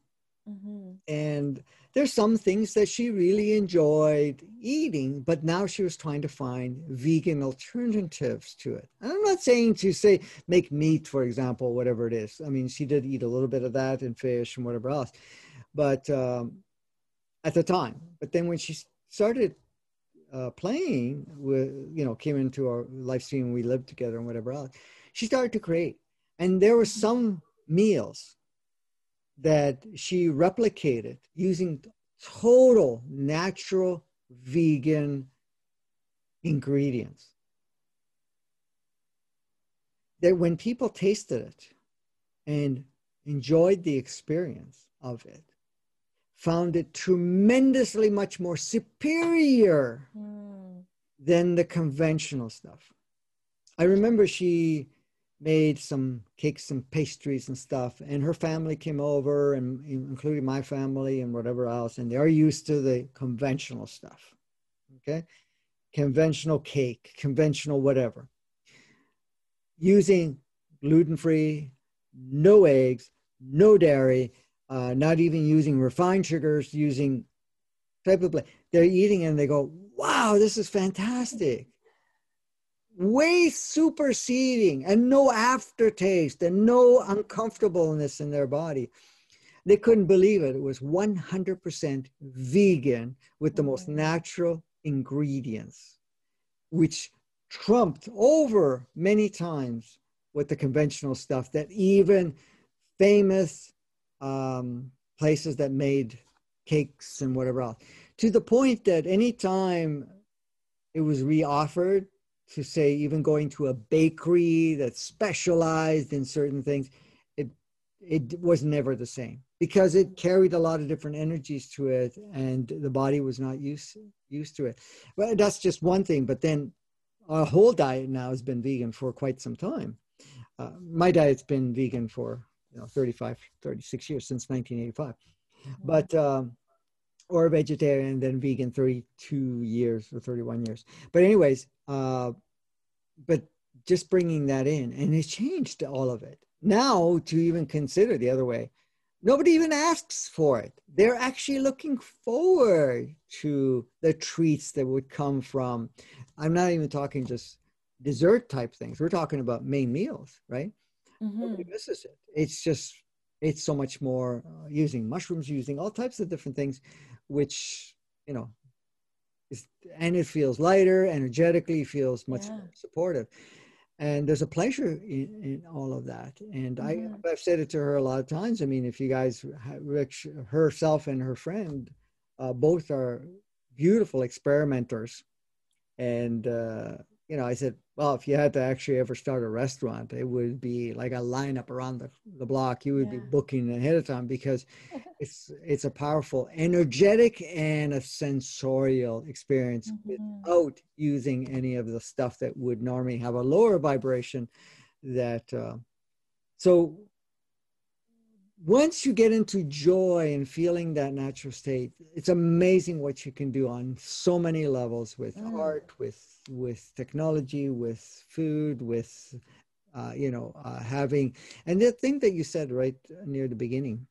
Speaker 1: mm-hmm. and there's some things that she really enjoyed eating, but now she was trying to find vegan alternatives to it. And I'm not saying to say make meat, for example, whatever it is. I mean, she did eat a little bit of that and fish and whatever else, but um, at the time. But then when she started uh, playing with, you know, came into our live stream we lived together and whatever else, she started to create. And there were some meals that she replicated using total natural vegan ingredients. That when people tasted it and enjoyed the experience of it, found it tremendously much more superior mm. than the conventional stuff. I remember she made some cakes and pastries and stuff and her family came over and including my family and whatever else and they're used to the conventional stuff okay? Conventional cake conventional whatever. Using gluten-free no eggs no dairy uh, not even using refined sugars using type of they're eating and they go wow this is fantastic way superseding and no aftertaste and no uncomfortableness in their body. They couldn't believe it. It was 100% vegan with the most mm. natural ingredients, which trumped over many times with the conventional stuff that even famous um, places that made cakes and whatever else, to the point that anytime it was reoffered, to say even going to a bakery that specialized in certain things it it was never the same because it carried a lot of different energies to it and the body was not used used to it well that's just one thing but then our whole diet now has been vegan for quite some time uh, my diet's been vegan for you know 35 36 years since 1985 mm-hmm. but um, or vegetarian, then vegan 32 years or 31 years. But anyways, uh, but just bringing that in and it changed all of it. Now to even consider the other way, nobody even asks for it. They're actually looking forward to the treats that would come from. I'm not even talking just dessert type things. We're talking about main meals, right? Mm-hmm. Nobody misses it. It's just it's so much more uh, using mushrooms, using all types of different things which you know and it feels lighter energetically feels much yeah. supportive and there's a pleasure in, in all of that and mm-hmm. I, i've said it to her a lot of times i mean if you guys rich herself and her friend uh, both are beautiful experimenters and uh, you know i said well, if you had to actually ever start a restaurant, it would be like a lineup around the, the block. You would yeah. be booking ahead of time because *laughs* it's it's a powerful, energetic, and a sensorial experience mm-hmm. without using any of the stuff that would normally have a lower vibration. That uh, so once you get into joy and feeling that natural state, it's amazing what you can do on so many levels with mm. art, with with technology, with food, with uh, you know uh, having. And the thing that you said right near the beginning,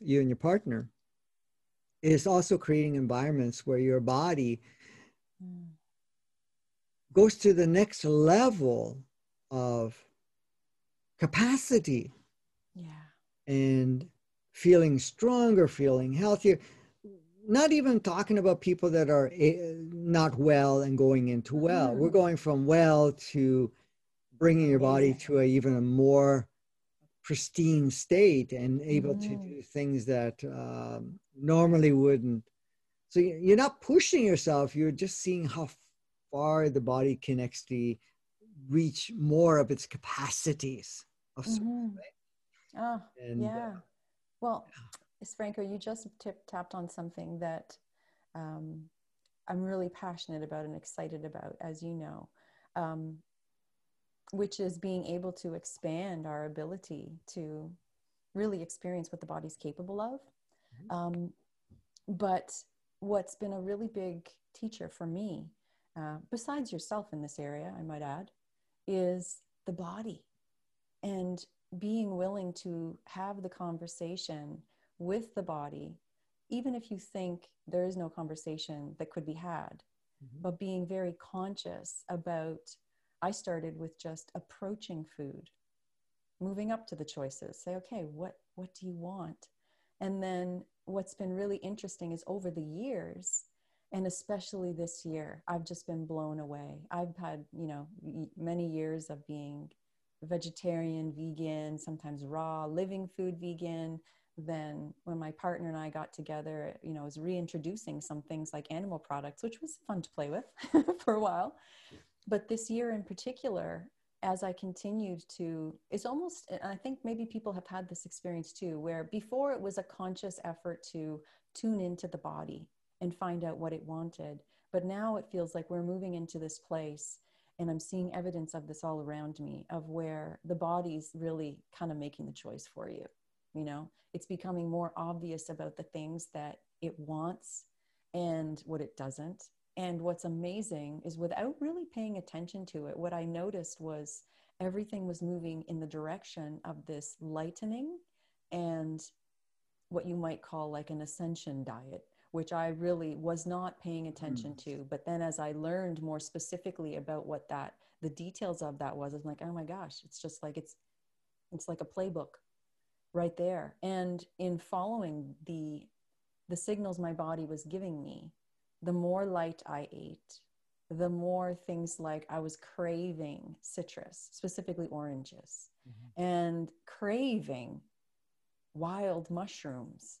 Speaker 1: you and your partner, is also creating environments where your body mm. goes to the next level of capacity.
Speaker 2: Yeah
Speaker 1: and feeling stronger, feeling healthier. Not even talking about people that are eh, not well and going into well. Mm. We're going from well to bringing your body to a even a more pristine state and able mm-hmm. to do things that um, normally wouldn't. So you're not pushing yourself, you're just seeing how far the body can actually reach more of its capacities. Of
Speaker 2: mm-hmm. Oh, and, yeah. Uh, well, Franco, you just tip, tapped on something that um, I'm really passionate about and excited about, as you know. Um, which is being able to expand our ability to really experience what the body's capable of. Mm-hmm. Um, but what's been a really big teacher for me, uh, besides yourself in this area, I might add, is the body and being willing to have the conversation with the body, even if you think there is no conversation that could be had, mm-hmm. but being very conscious about I started with just approaching food, moving up to the choices. Say, okay, what what do you want? And then what's been really interesting is over the years, and especially this year, I've just been blown away. I've had, you know, many years of being vegetarian, vegan, sometimes raw, living food vegan. Then when my partner and I got together, you know, I was reintroducing some things like animal products, which was fun to play with *laughs* for a while. But this year in particular as i continued to it's almost i think maybe people have had this experience too where before it was a conscious effort to tune into the body and find out what it wanted. But now it feels like we're moving into this place and i'm seeing evidence of this all around me of where the body's really kind of making the choice for you you know it's becoming more obvious about the things that it wants and what it doesn't and what's amazing is without really paying attention to it, what I noticed was everything was moving in the direction of this lightening and what you might call like an ascension diet, which I really was not paying attention mm. to. But then as I learned more specifically about what that, the details of that was, I'm like, oh my gosh, it's just like it's, it's like a playbook right there. And in following the, the signals my body was giving me, the more light I ate, the more things like I was craving citrus, specifically oranges, mm-hmm. and craving wild mushrooms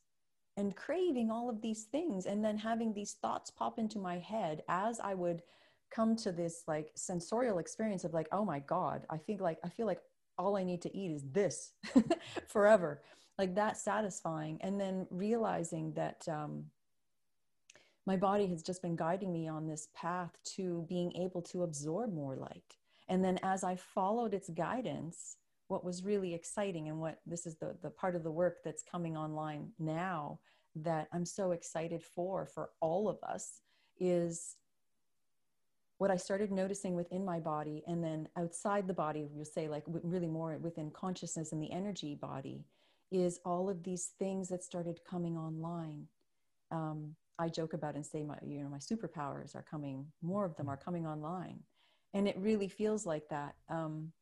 Speaker 2: and craving all of these things and then having these thoughts pop into my head as I would come to this like sensorial experience of like oh my god I think like I feel like all I need to eat is this *laughs* forever like that satisfying and then realizing that um my body has just been guiding me on this path to being able to absorb more light. And then as I followed its guidance, what was really exciting and what this is the, the part of the work that's coming online now that I'm so excited for, for all of us, is what I started noticing within my body and then outside the body, we'll say like really more within consciousness and the energy body, is all of these things that started coming online. Um, I joke about and say my you know my superpowers are coming more of them are coming online. And it really feels like that. Um,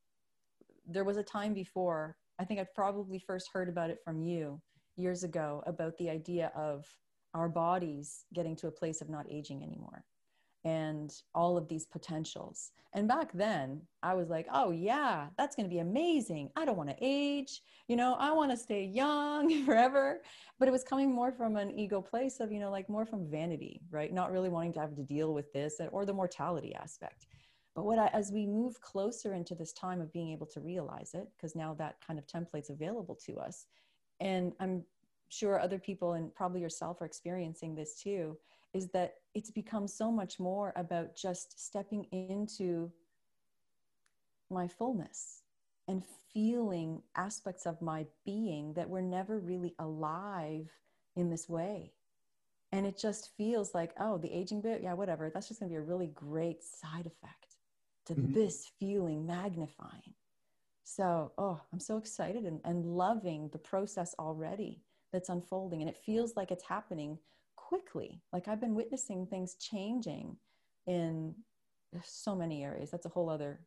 Speaker 2: there was a time before I think I probably first heard about it from you years ago about the idea of our bodies getting to a place of not aging anymore and all of these potentials. And back then, I was like, oh, yeah, that's going to be amazing. I don't want to age. You know, I want to stay young *laughs* forever. But it was coming more from an ego place of, you know, like more from vanity, right? Not really wanting to have to deal with this or the mortality aspect. But what I, as we move closer into this time of being able to realize it, because now that kind of template's available to us, and I'm sure other people and probably yourself are experiencing this too, is that it's become so much more about just stepping into my fullness and feeling aspects of my being that were never really alive in this way. And it just feels like, oh, the aging bit, yeah, whatever. That's just going to be a really great side effect to mm-hmm. this feeling magnifying. So, oh, I'm so excited and, and loving the process already that's unfolding. And it feels like it's happening quickly. Like I've been witnessing things changing in so many areas. That's a whole other,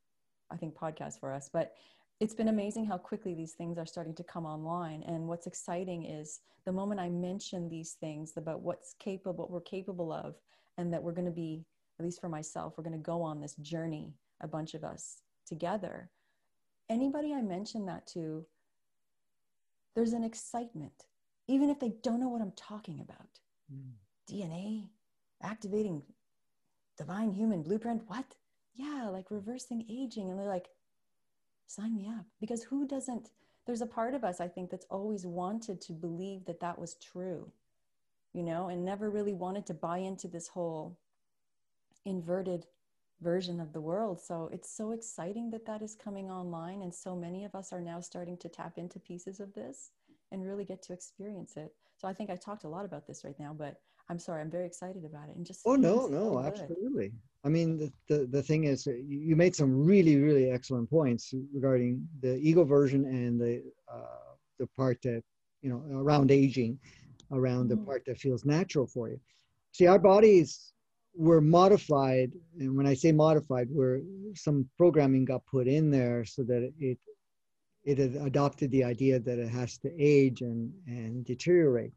Speaker 2: I think, podcast for us. But it's been amazing how quickly these things are starting to come online. And what's exciting is the moment I mention these things about what's capable, what we're capable of, and that we're going to be, at least for myself, we're going to go on this journey, a bunch of us together. Anybody I mention that to, there's an excitement, even if they don't know what I'm talking about. DNA, activating divine human blueprint. What? Yeah, like reversing aging. And they're like, sign me up. Because who doesn't? There's a part of us, I think, that's always wanted to believe that that was true, you know, and never really wanted to buy into this whole inverted version of the world. So it's so exciting that that is coming online. And so many of us are now starting to tap into pieces of this and really get to experience it. So I think I talked a lot about this right now, but I'm sorry, I'm very excited about it. And just
Speaker 1: oh no, no, so absolutely. I mean, the, the the thing is, you made some really really excellent points regarding the ego version and the uh, the part that you know around aging, around mm-hmm. the part that feels natural for you. See, our bodies were modified, and when I say modified, where some programming got put in there so that it it had adopted the idea that it has to age and and deteriorate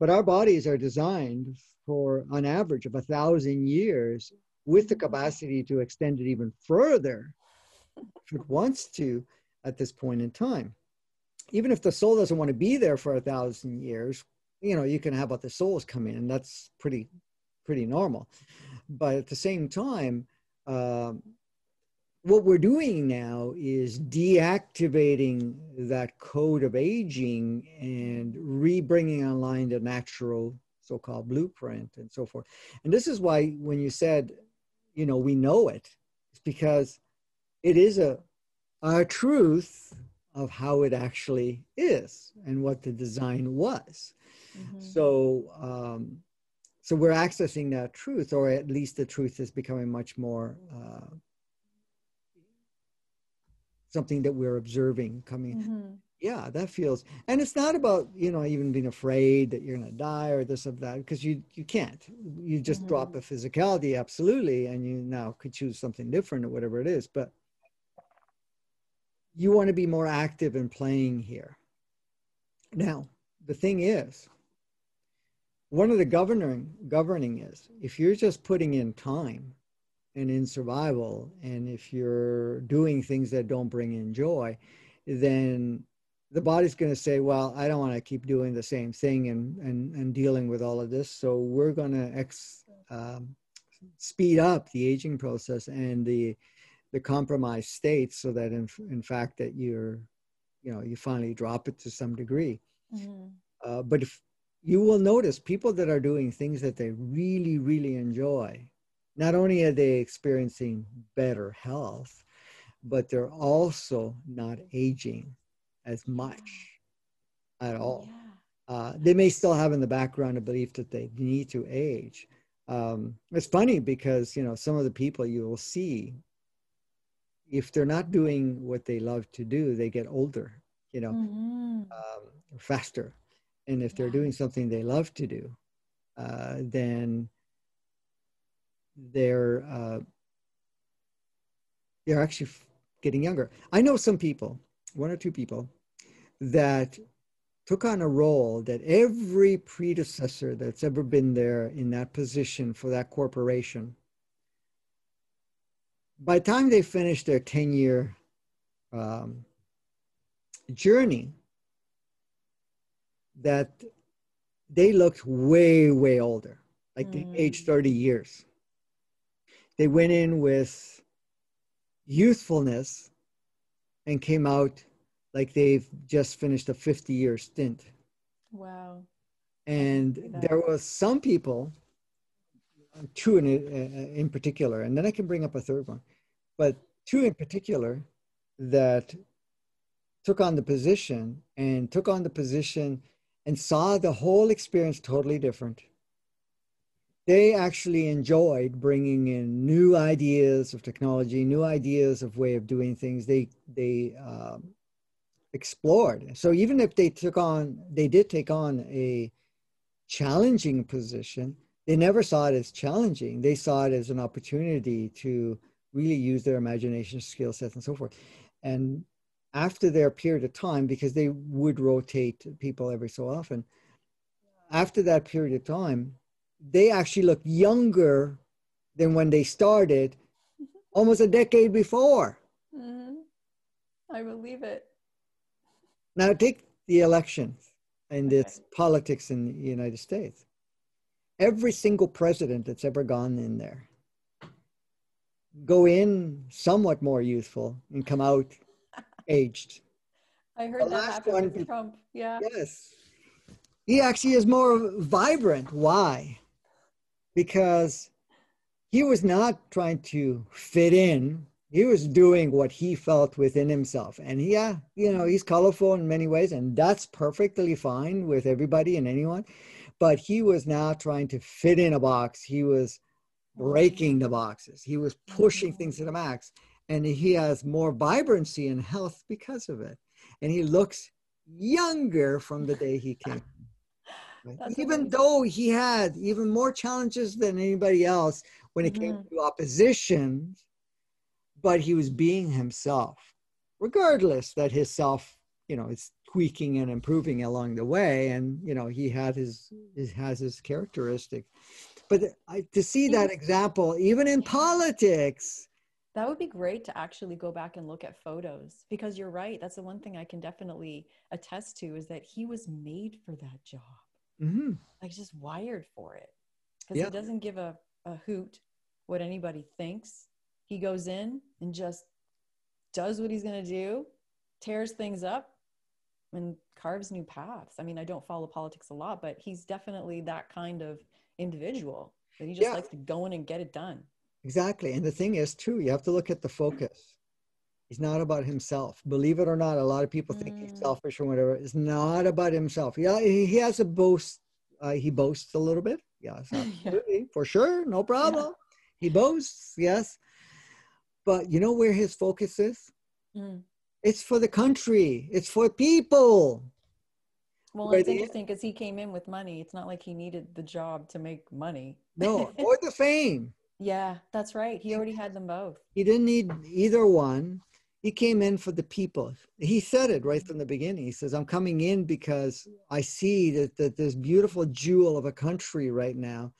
Speaker 1: but our bodies are designed for an average of a thousand years with the capacity to extend it even further if it wants to at this point in time. Even if the soul doesn't want to be there for a thousand years, you know, you can have other souls come in, and that's pretty, pretty normal. But at the same time, um, what we're doing now is deactivating that code of aging and re-bringing online the natural so-called blueprint and so forth and this is why when you said you know we know it it's because it is a, a truth of how it actually is and what the design was mm-hmm. so um, so we're accessing that truth or at least the truth is becoming much more uh, something that we're observing coming. Mm-hmm. Yeah, that feels, and it's not about you know even being afraid that you're going to die or this or that because you you can't. You just mm-hmm. drop the physicality absolutely, and you now could choose something different or whatever it is. But you want to be more active in playing here. Now, the thing is, one of the governing governing is if you're just putting in time and in survival and if you're doing things that don't bring in joy then the body's going to say well i don't want to keep doing the same thing and and, and dealing with all of this so we're going to ex um, speed up the aging process and the the compromised state so that in, in fact that you're you know you finally drop it to some degree mm-hmm. uh, but if you will notice people that are doing things that they really really enjoy not only are they experiencing better health, but they're also not aging as much at all. Yeah. Uh, they may still have in the background a belief that they need to age. Um, it's funny because you know some of the people you will see, if they're not doing what they love to do, they get older. You know, mm-hmm. um, faster, and if they're doing something they love to do, uh, then they're uh, they're actually getting younger. I know some people, one or two people, that took on a role that every predecessor that's ever been there in that position for that corporation, by the time they finished their 10 year um, journey, that they looked way, way older, like mm. age 30 years they went in with youthfulness and came out like they've just finished a 50 year stint.
Speaker 2: Wow.
Speaker 1: And there was some people, two in, uh, in particular, and then I can bring up a third one, but two in particular that took on the position and took on the position and saw the whole experience totally different they actually enjoyed bringing in new ideas of technology, new ideas of way of doing things. They they um, explored. So even if they took on, they did take on a challenging position. They never saw it as challenging. They saw it as an opportunity to really use their imagination, skill sets, and so forth. And after their period of time, because they would rotate people every so often, after that period of time, they actually look younger than when they started almost a decade before.
Speaker 2: Mm-hmm. I believe it.
Speaker 1: Now take the elections and
Speaker 2: Okay.
Speaker 1: its politics in the United States. Every single president that's ever gone in there go in somewhat more youthful and come out *laughs* aged.
Speaker 2: I
Speaker 1: The
Speaker 2: heard that
Speaker 1: last
Speaker 2: happen
Speaker 1: one-
Speaker 2: with Trump. Yeah.
Speaker 1: Yes. He actually is more vibrant. Why? Because he was not trying to fit in. He was doing what he felt within himself. And yeah, you know, he's colorful in many ways, and that's perfectly fine with everybody and anyone. But he was not trying to fit in a box. He was breaking the boxes. He was pushing things to the max. And he has more vibrancy and health because of it. And he looks younger from the day he came.
Speaker 2: That's
Speaker 1: Even though he had even more challenges than anybody else when it came mm-hmm. to opposition, but he was being himself, regardless that his self, you know, is tweaking and improving along the way. And, you know, he had his, he has his characteristic. But I, to see that example, even in politics,
Speaker 2: That would be great to actually go back and look at photos because you're right. That's the one thing I can definitely attest to is that he was made for that job.
Speaker 1: Mhm,
Speaker 2: Like just wired for it. Because
Speaker 1: Yeah.
Speaker 2: he doesn't give a, a hoot what anybody thinks. He goes in and just does what he's gonna do, tears things up, and carves new paths. I mean, I don't follow politics a lot, but he's definitely that kind of individual that he just
Speaker 1: Yeah.
Speaker 2: likes to go in and get it done.
Speaker 1: exactly. And the thing is, too, you have to look at the focus. He's not about himself. Believe it or not, a lot of people think he's
Speaker 2: Mm.
Speaker 1: selfish or whatever. It's not about himself. Yeah, he, he has a boast. Uh, he boasts a little bit. Yes,
Speaker 2: Yeah.
Speaker 1: absolutely, *laughs* for sure, no problem. He boasts, yes. But you know where his focus is?
Speaker 2: Mm.
Speaker 1: It's for the country. It's for people.
Speaker 2: Well,
Speaker 1: Where
Speaker 2: it's interesting because he came in with money. It's not like he needed the job to make money.
Speaker 1: No, *laughs* or the fame.
Speaker 2: Yeah, that's right. He already had them both.
Speaker 1: He didn't need either one. He came in for the people. He said it right from the beginning. He says, I'm coming in because I see that, that this beautiful jewel of a country right now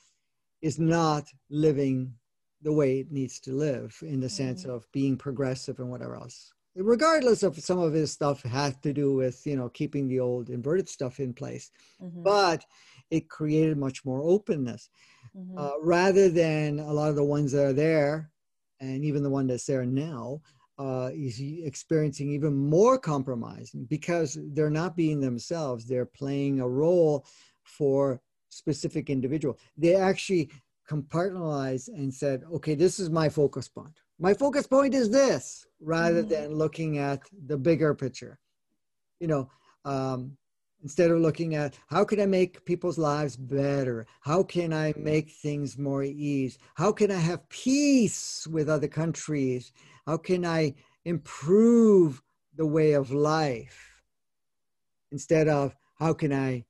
Speaker 1: is not living the way it needs to live in the sense
Speaker 2: Mhm.
Speaker 1: of being progressive and whatever else. Regardless of some of his stuff has to do with, you know, keeping the old inverted stuff in place,
Speaker 2: Mhm,
Speaker 1: but it created much more openness
Speaker 2: mhm.
Speaker 1: uh, rather than a lot of the ones that are there, and even the one that's there now, uh, is experiencing even more compromise because they're not being themselves. They're playing a role for specific individual. They actually compartmentalized and said, okay, this is my focus point. My focus point is this, rather
Speaker 2: Mhm.
Speaker 1: than looking at the bigger picture. You know, um, instead of looking at how can I make people's lives better? How can I make things more ease? How can I have peace with other countries? How can I improve the way of life? Instead of how can I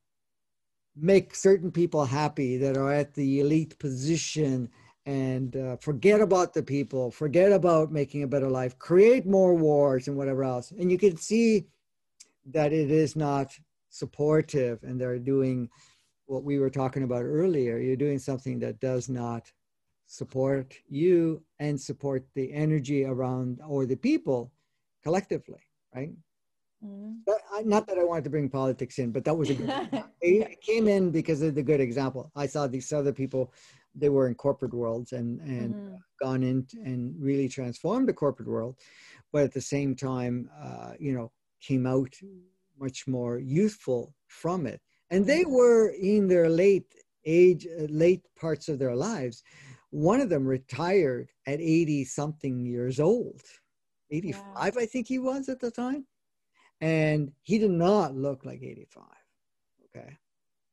Speaker 1: make certain people happy that are at the elite position and uh, forget about the people, forget about making a better life, create more wars and whatever else. And you can see that it is not supportive and they're doing what we were talking about earlier. You're doing something that does not support you and support the energy around or the people collectively, right?
Speaker 2: Mhm.
Speaker 1: But I, not that I wanted to bring politics in, but that was a good. *laughs* it, came in because of the good example. I saw these other people; they were in corporate worlds and and
Speaker 2: Mhm.
Speaker 1: gone in and really transformed the corporate world, but at the same time, uh, you know, came out much more youthful from it. And they were in their late age, uh, late parts of their lives. One of them retired at 80 something years old, 85, I think he was at the time. And he did not look like 85. Okay.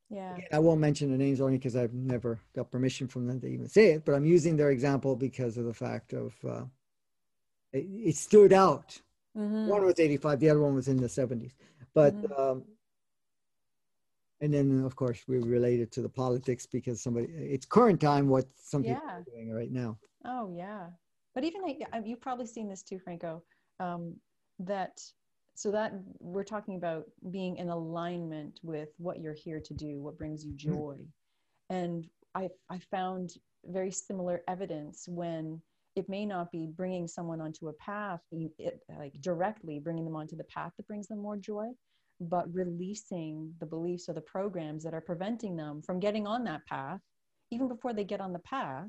Speaker 2: Yeah.
Speaker 1: Again, I won't mention the names only because I've never got permission from them to even say it, but I'm using their example because of the fact of uh, it, it stood out.
Speaker 2: Mhm.
Speaker 1: One was 85, the other one was in the 70s. But,
Speaker 2: Mhm.
Speaker 1: um, and then of course we relate it to the politics because somebody, it's current time what some people are doing right now.
Speaker 2: Oh yeah, but even like, you've probably seen this too, Franco. Um, that so that we're talking about being in alignment with what you're here to do, what brings you joy, and I I found very similar evidence when it may not be bringing someone onto a path, it, like directly bringing them onto the path that brings them more joy, but releasing the beliefs or the programs that are preventing them from getting on that path, even before they get on the path,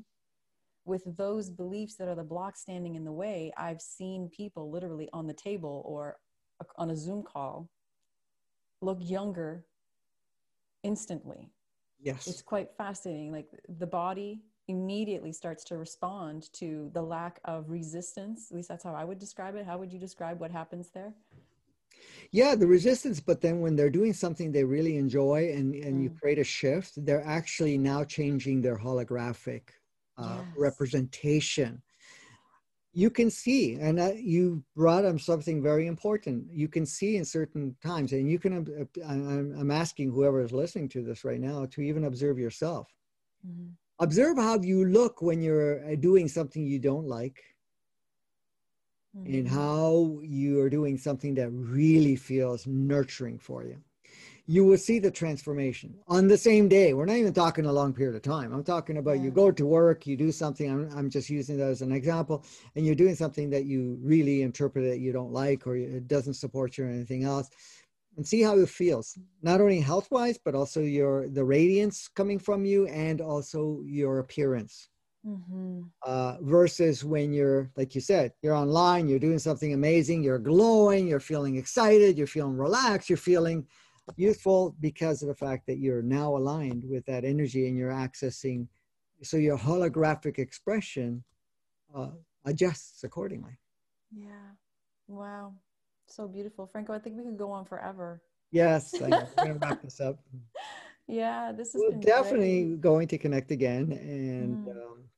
Speaker 2: with those beliefs that are the block standing in the way, I've seen people literally on the table or uh, on a Zoom call look younger instantly.
Speaker 1: Yes.
Speaker 2: It's quite fascinating. Like the body immediately starts to respond to the lack of resistance. At least that's how I would describe it. How would you describe what happens there?
Speaker 1: yeah the resistance but then when they're doing something they really enjoy and and mm. you create a shift they're actually now changing their holographic uh, yes. representation you can see and uh, you brought up something very important you can see in certain times and you can uh, I'm, I'm asking whoever is listening to this right now to even observe yourself mm-hmm. Observe how you look when you're uh, doing something you don't like mm-hmm. and how you are doing something that really feels nurturing for you. You will see the transformation on the same day. We're not even talking a long period of time. I'm talking about yeah. you go to work, you do something. I'm, I'm just using that as an example, and you're doing something that you really interpret that you don't like or it doesn't support you or anything else and see how it feels not only health wise but also your the radiance coming from you and also your appearance Mm-hmm. Uh, versus when you're, like you said, you're online, you're doing something amazing, you're glowing, you're feeling excited, you're feeling relaxed, you're feeling youthful because of the fact that you're now aligned with that energy and you're accessing. So your holographic expression uh, adjusts accordingly.
Speaker 2: Yeah. Wow. So beautiful. Franco, I think we could go on forever.
Speaker 1: Yes. I We're going to wrap this up. *laughs*
Speaker 2: Yeah, this
Speaker 1: is we're definitely great. going to connect again and mm. um,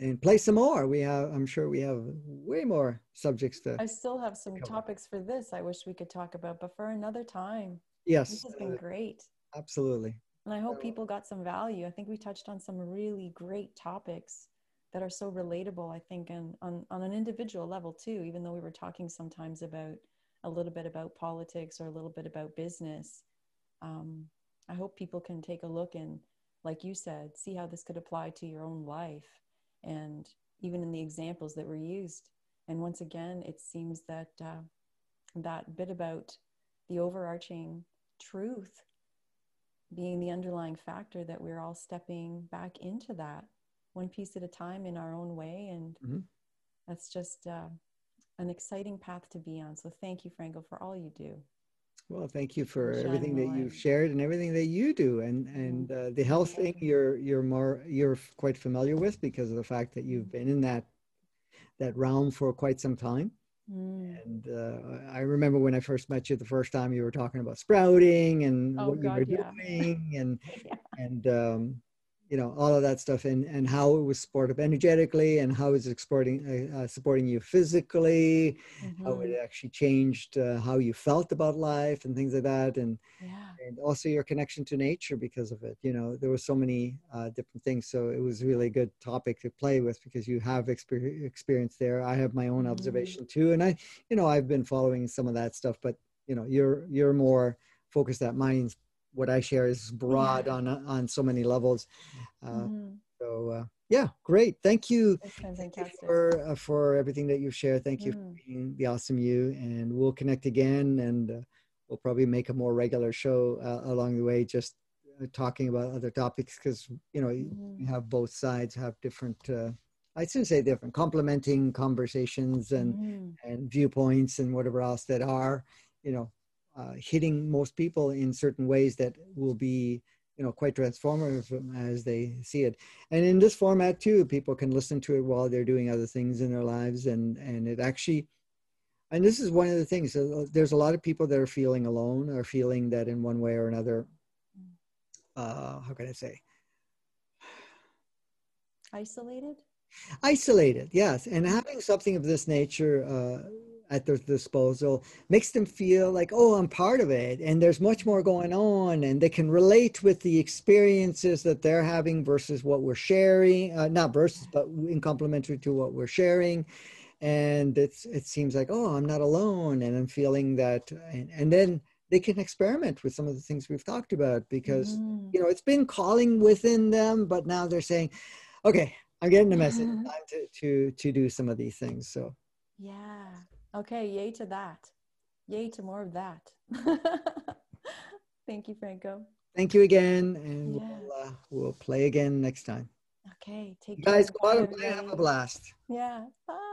Speaker 1: and play some more. We have, I'm sure, we have way more subjects to.
Speaker 2: I still have some topics for this. I wish we could talk about, but for another time.
Speaker 1: Yes,
Speaker 2: this has been uh, great.
Speaker 1: Absolutely.
Speaker 2: And I hope people got some value. I think we touched on some really great topics that are so relatable. I think, and on on an individual level too. Even though we were talking sometimes about a little bit about politics or a little bit about business. Um, I hope people can take a look and, like you said, see how this could apply to your own life and even in the examples that were used. And once again, it seems that uh, that bit about the overarching truth being the underlying factor that we're all stepping back into that one piece at a time in our own way. And mm-hmm. that's just uh, an exciting path to be on. So thank you, Franco, for all you do.
Speaker 1: Well, thank you for everything that you've shared and everything that you do, and and uh, the health thing you're you're more you're quite familiar with because of the fact that you've been in that that realm for quite some time. Mm. And uh, I remember when I first met you the first time, you were talking about sprouting and oh, what God, you were yeah. doing, and *laughs* yeah. and um, you know all of that stuff and and how it was supportive energetically and how it's supporting uh, uh, supporting you physically mm-hmm. how it mm-hmm. actually changed uh, how you felt about life and things like that and yeah. and also your connection to nature because of it you know there were so many uh, different things so it was really a good topic to play with because you have exper- experience there i have my own mm-hmm. observation too and i you know i've been following some of that stuff but you know you're you're more focused at mine's what I share is broad yeah. on on so many levels. Uh, mm-hmm. So uh, yeah, great. Thank you, Thank you for uh, for everything that you've shared. Thank you mm. for being the awesome you, and we'll connect again, and uh, we'll probably make a more regular show uh, along the way, just uh, talking about other topics because you know mm-hmm. you have both sides have different. I shouldn't say different, complementing conversations and mm-hmm. and viewpoints and whatever else that are, you know, uh, hitting most people in certain ways that will be you know quite transformative as they see it. And in this format too people can listen to it while they're doing other things in their lives. And and it actually and this is one of the things uh, there's a lot of people that are feeling alone or feeling that in one way or another. Uh how can i say?
Speaker 2: Isolated?
Speaker 1: Isolated yes. And having something of this nature uh at their disposal makes them feel like oh i'm part of it and there's much more going on and they can relate with the experiences that they're having versus what we're sharing uh, not versus but in complementary to what we're sharing. And it's it seems like oh i'm not alone and i'm feeling that and, and then they can experiment with some of the things we've talked about because mm. you know it's been calling within them but now they're saying okay i'm getting the message. *laughs* Time to to to do some of these things so.
Speaker 2: Yeah Okay, yay to that. yay to more of that. *laughs* Thank you, Franco.
Speaker 1: Thank you again, and
Speaker 2: Yeah.
Speaker 1: we'll, uh, we'll play again next time.
Speaker 2: Okay, take
Speaker 1: You
Speaker 2: care.
Speaker 1: guys go out and play, have a blast.
Speaker 2: Yeah. Bye.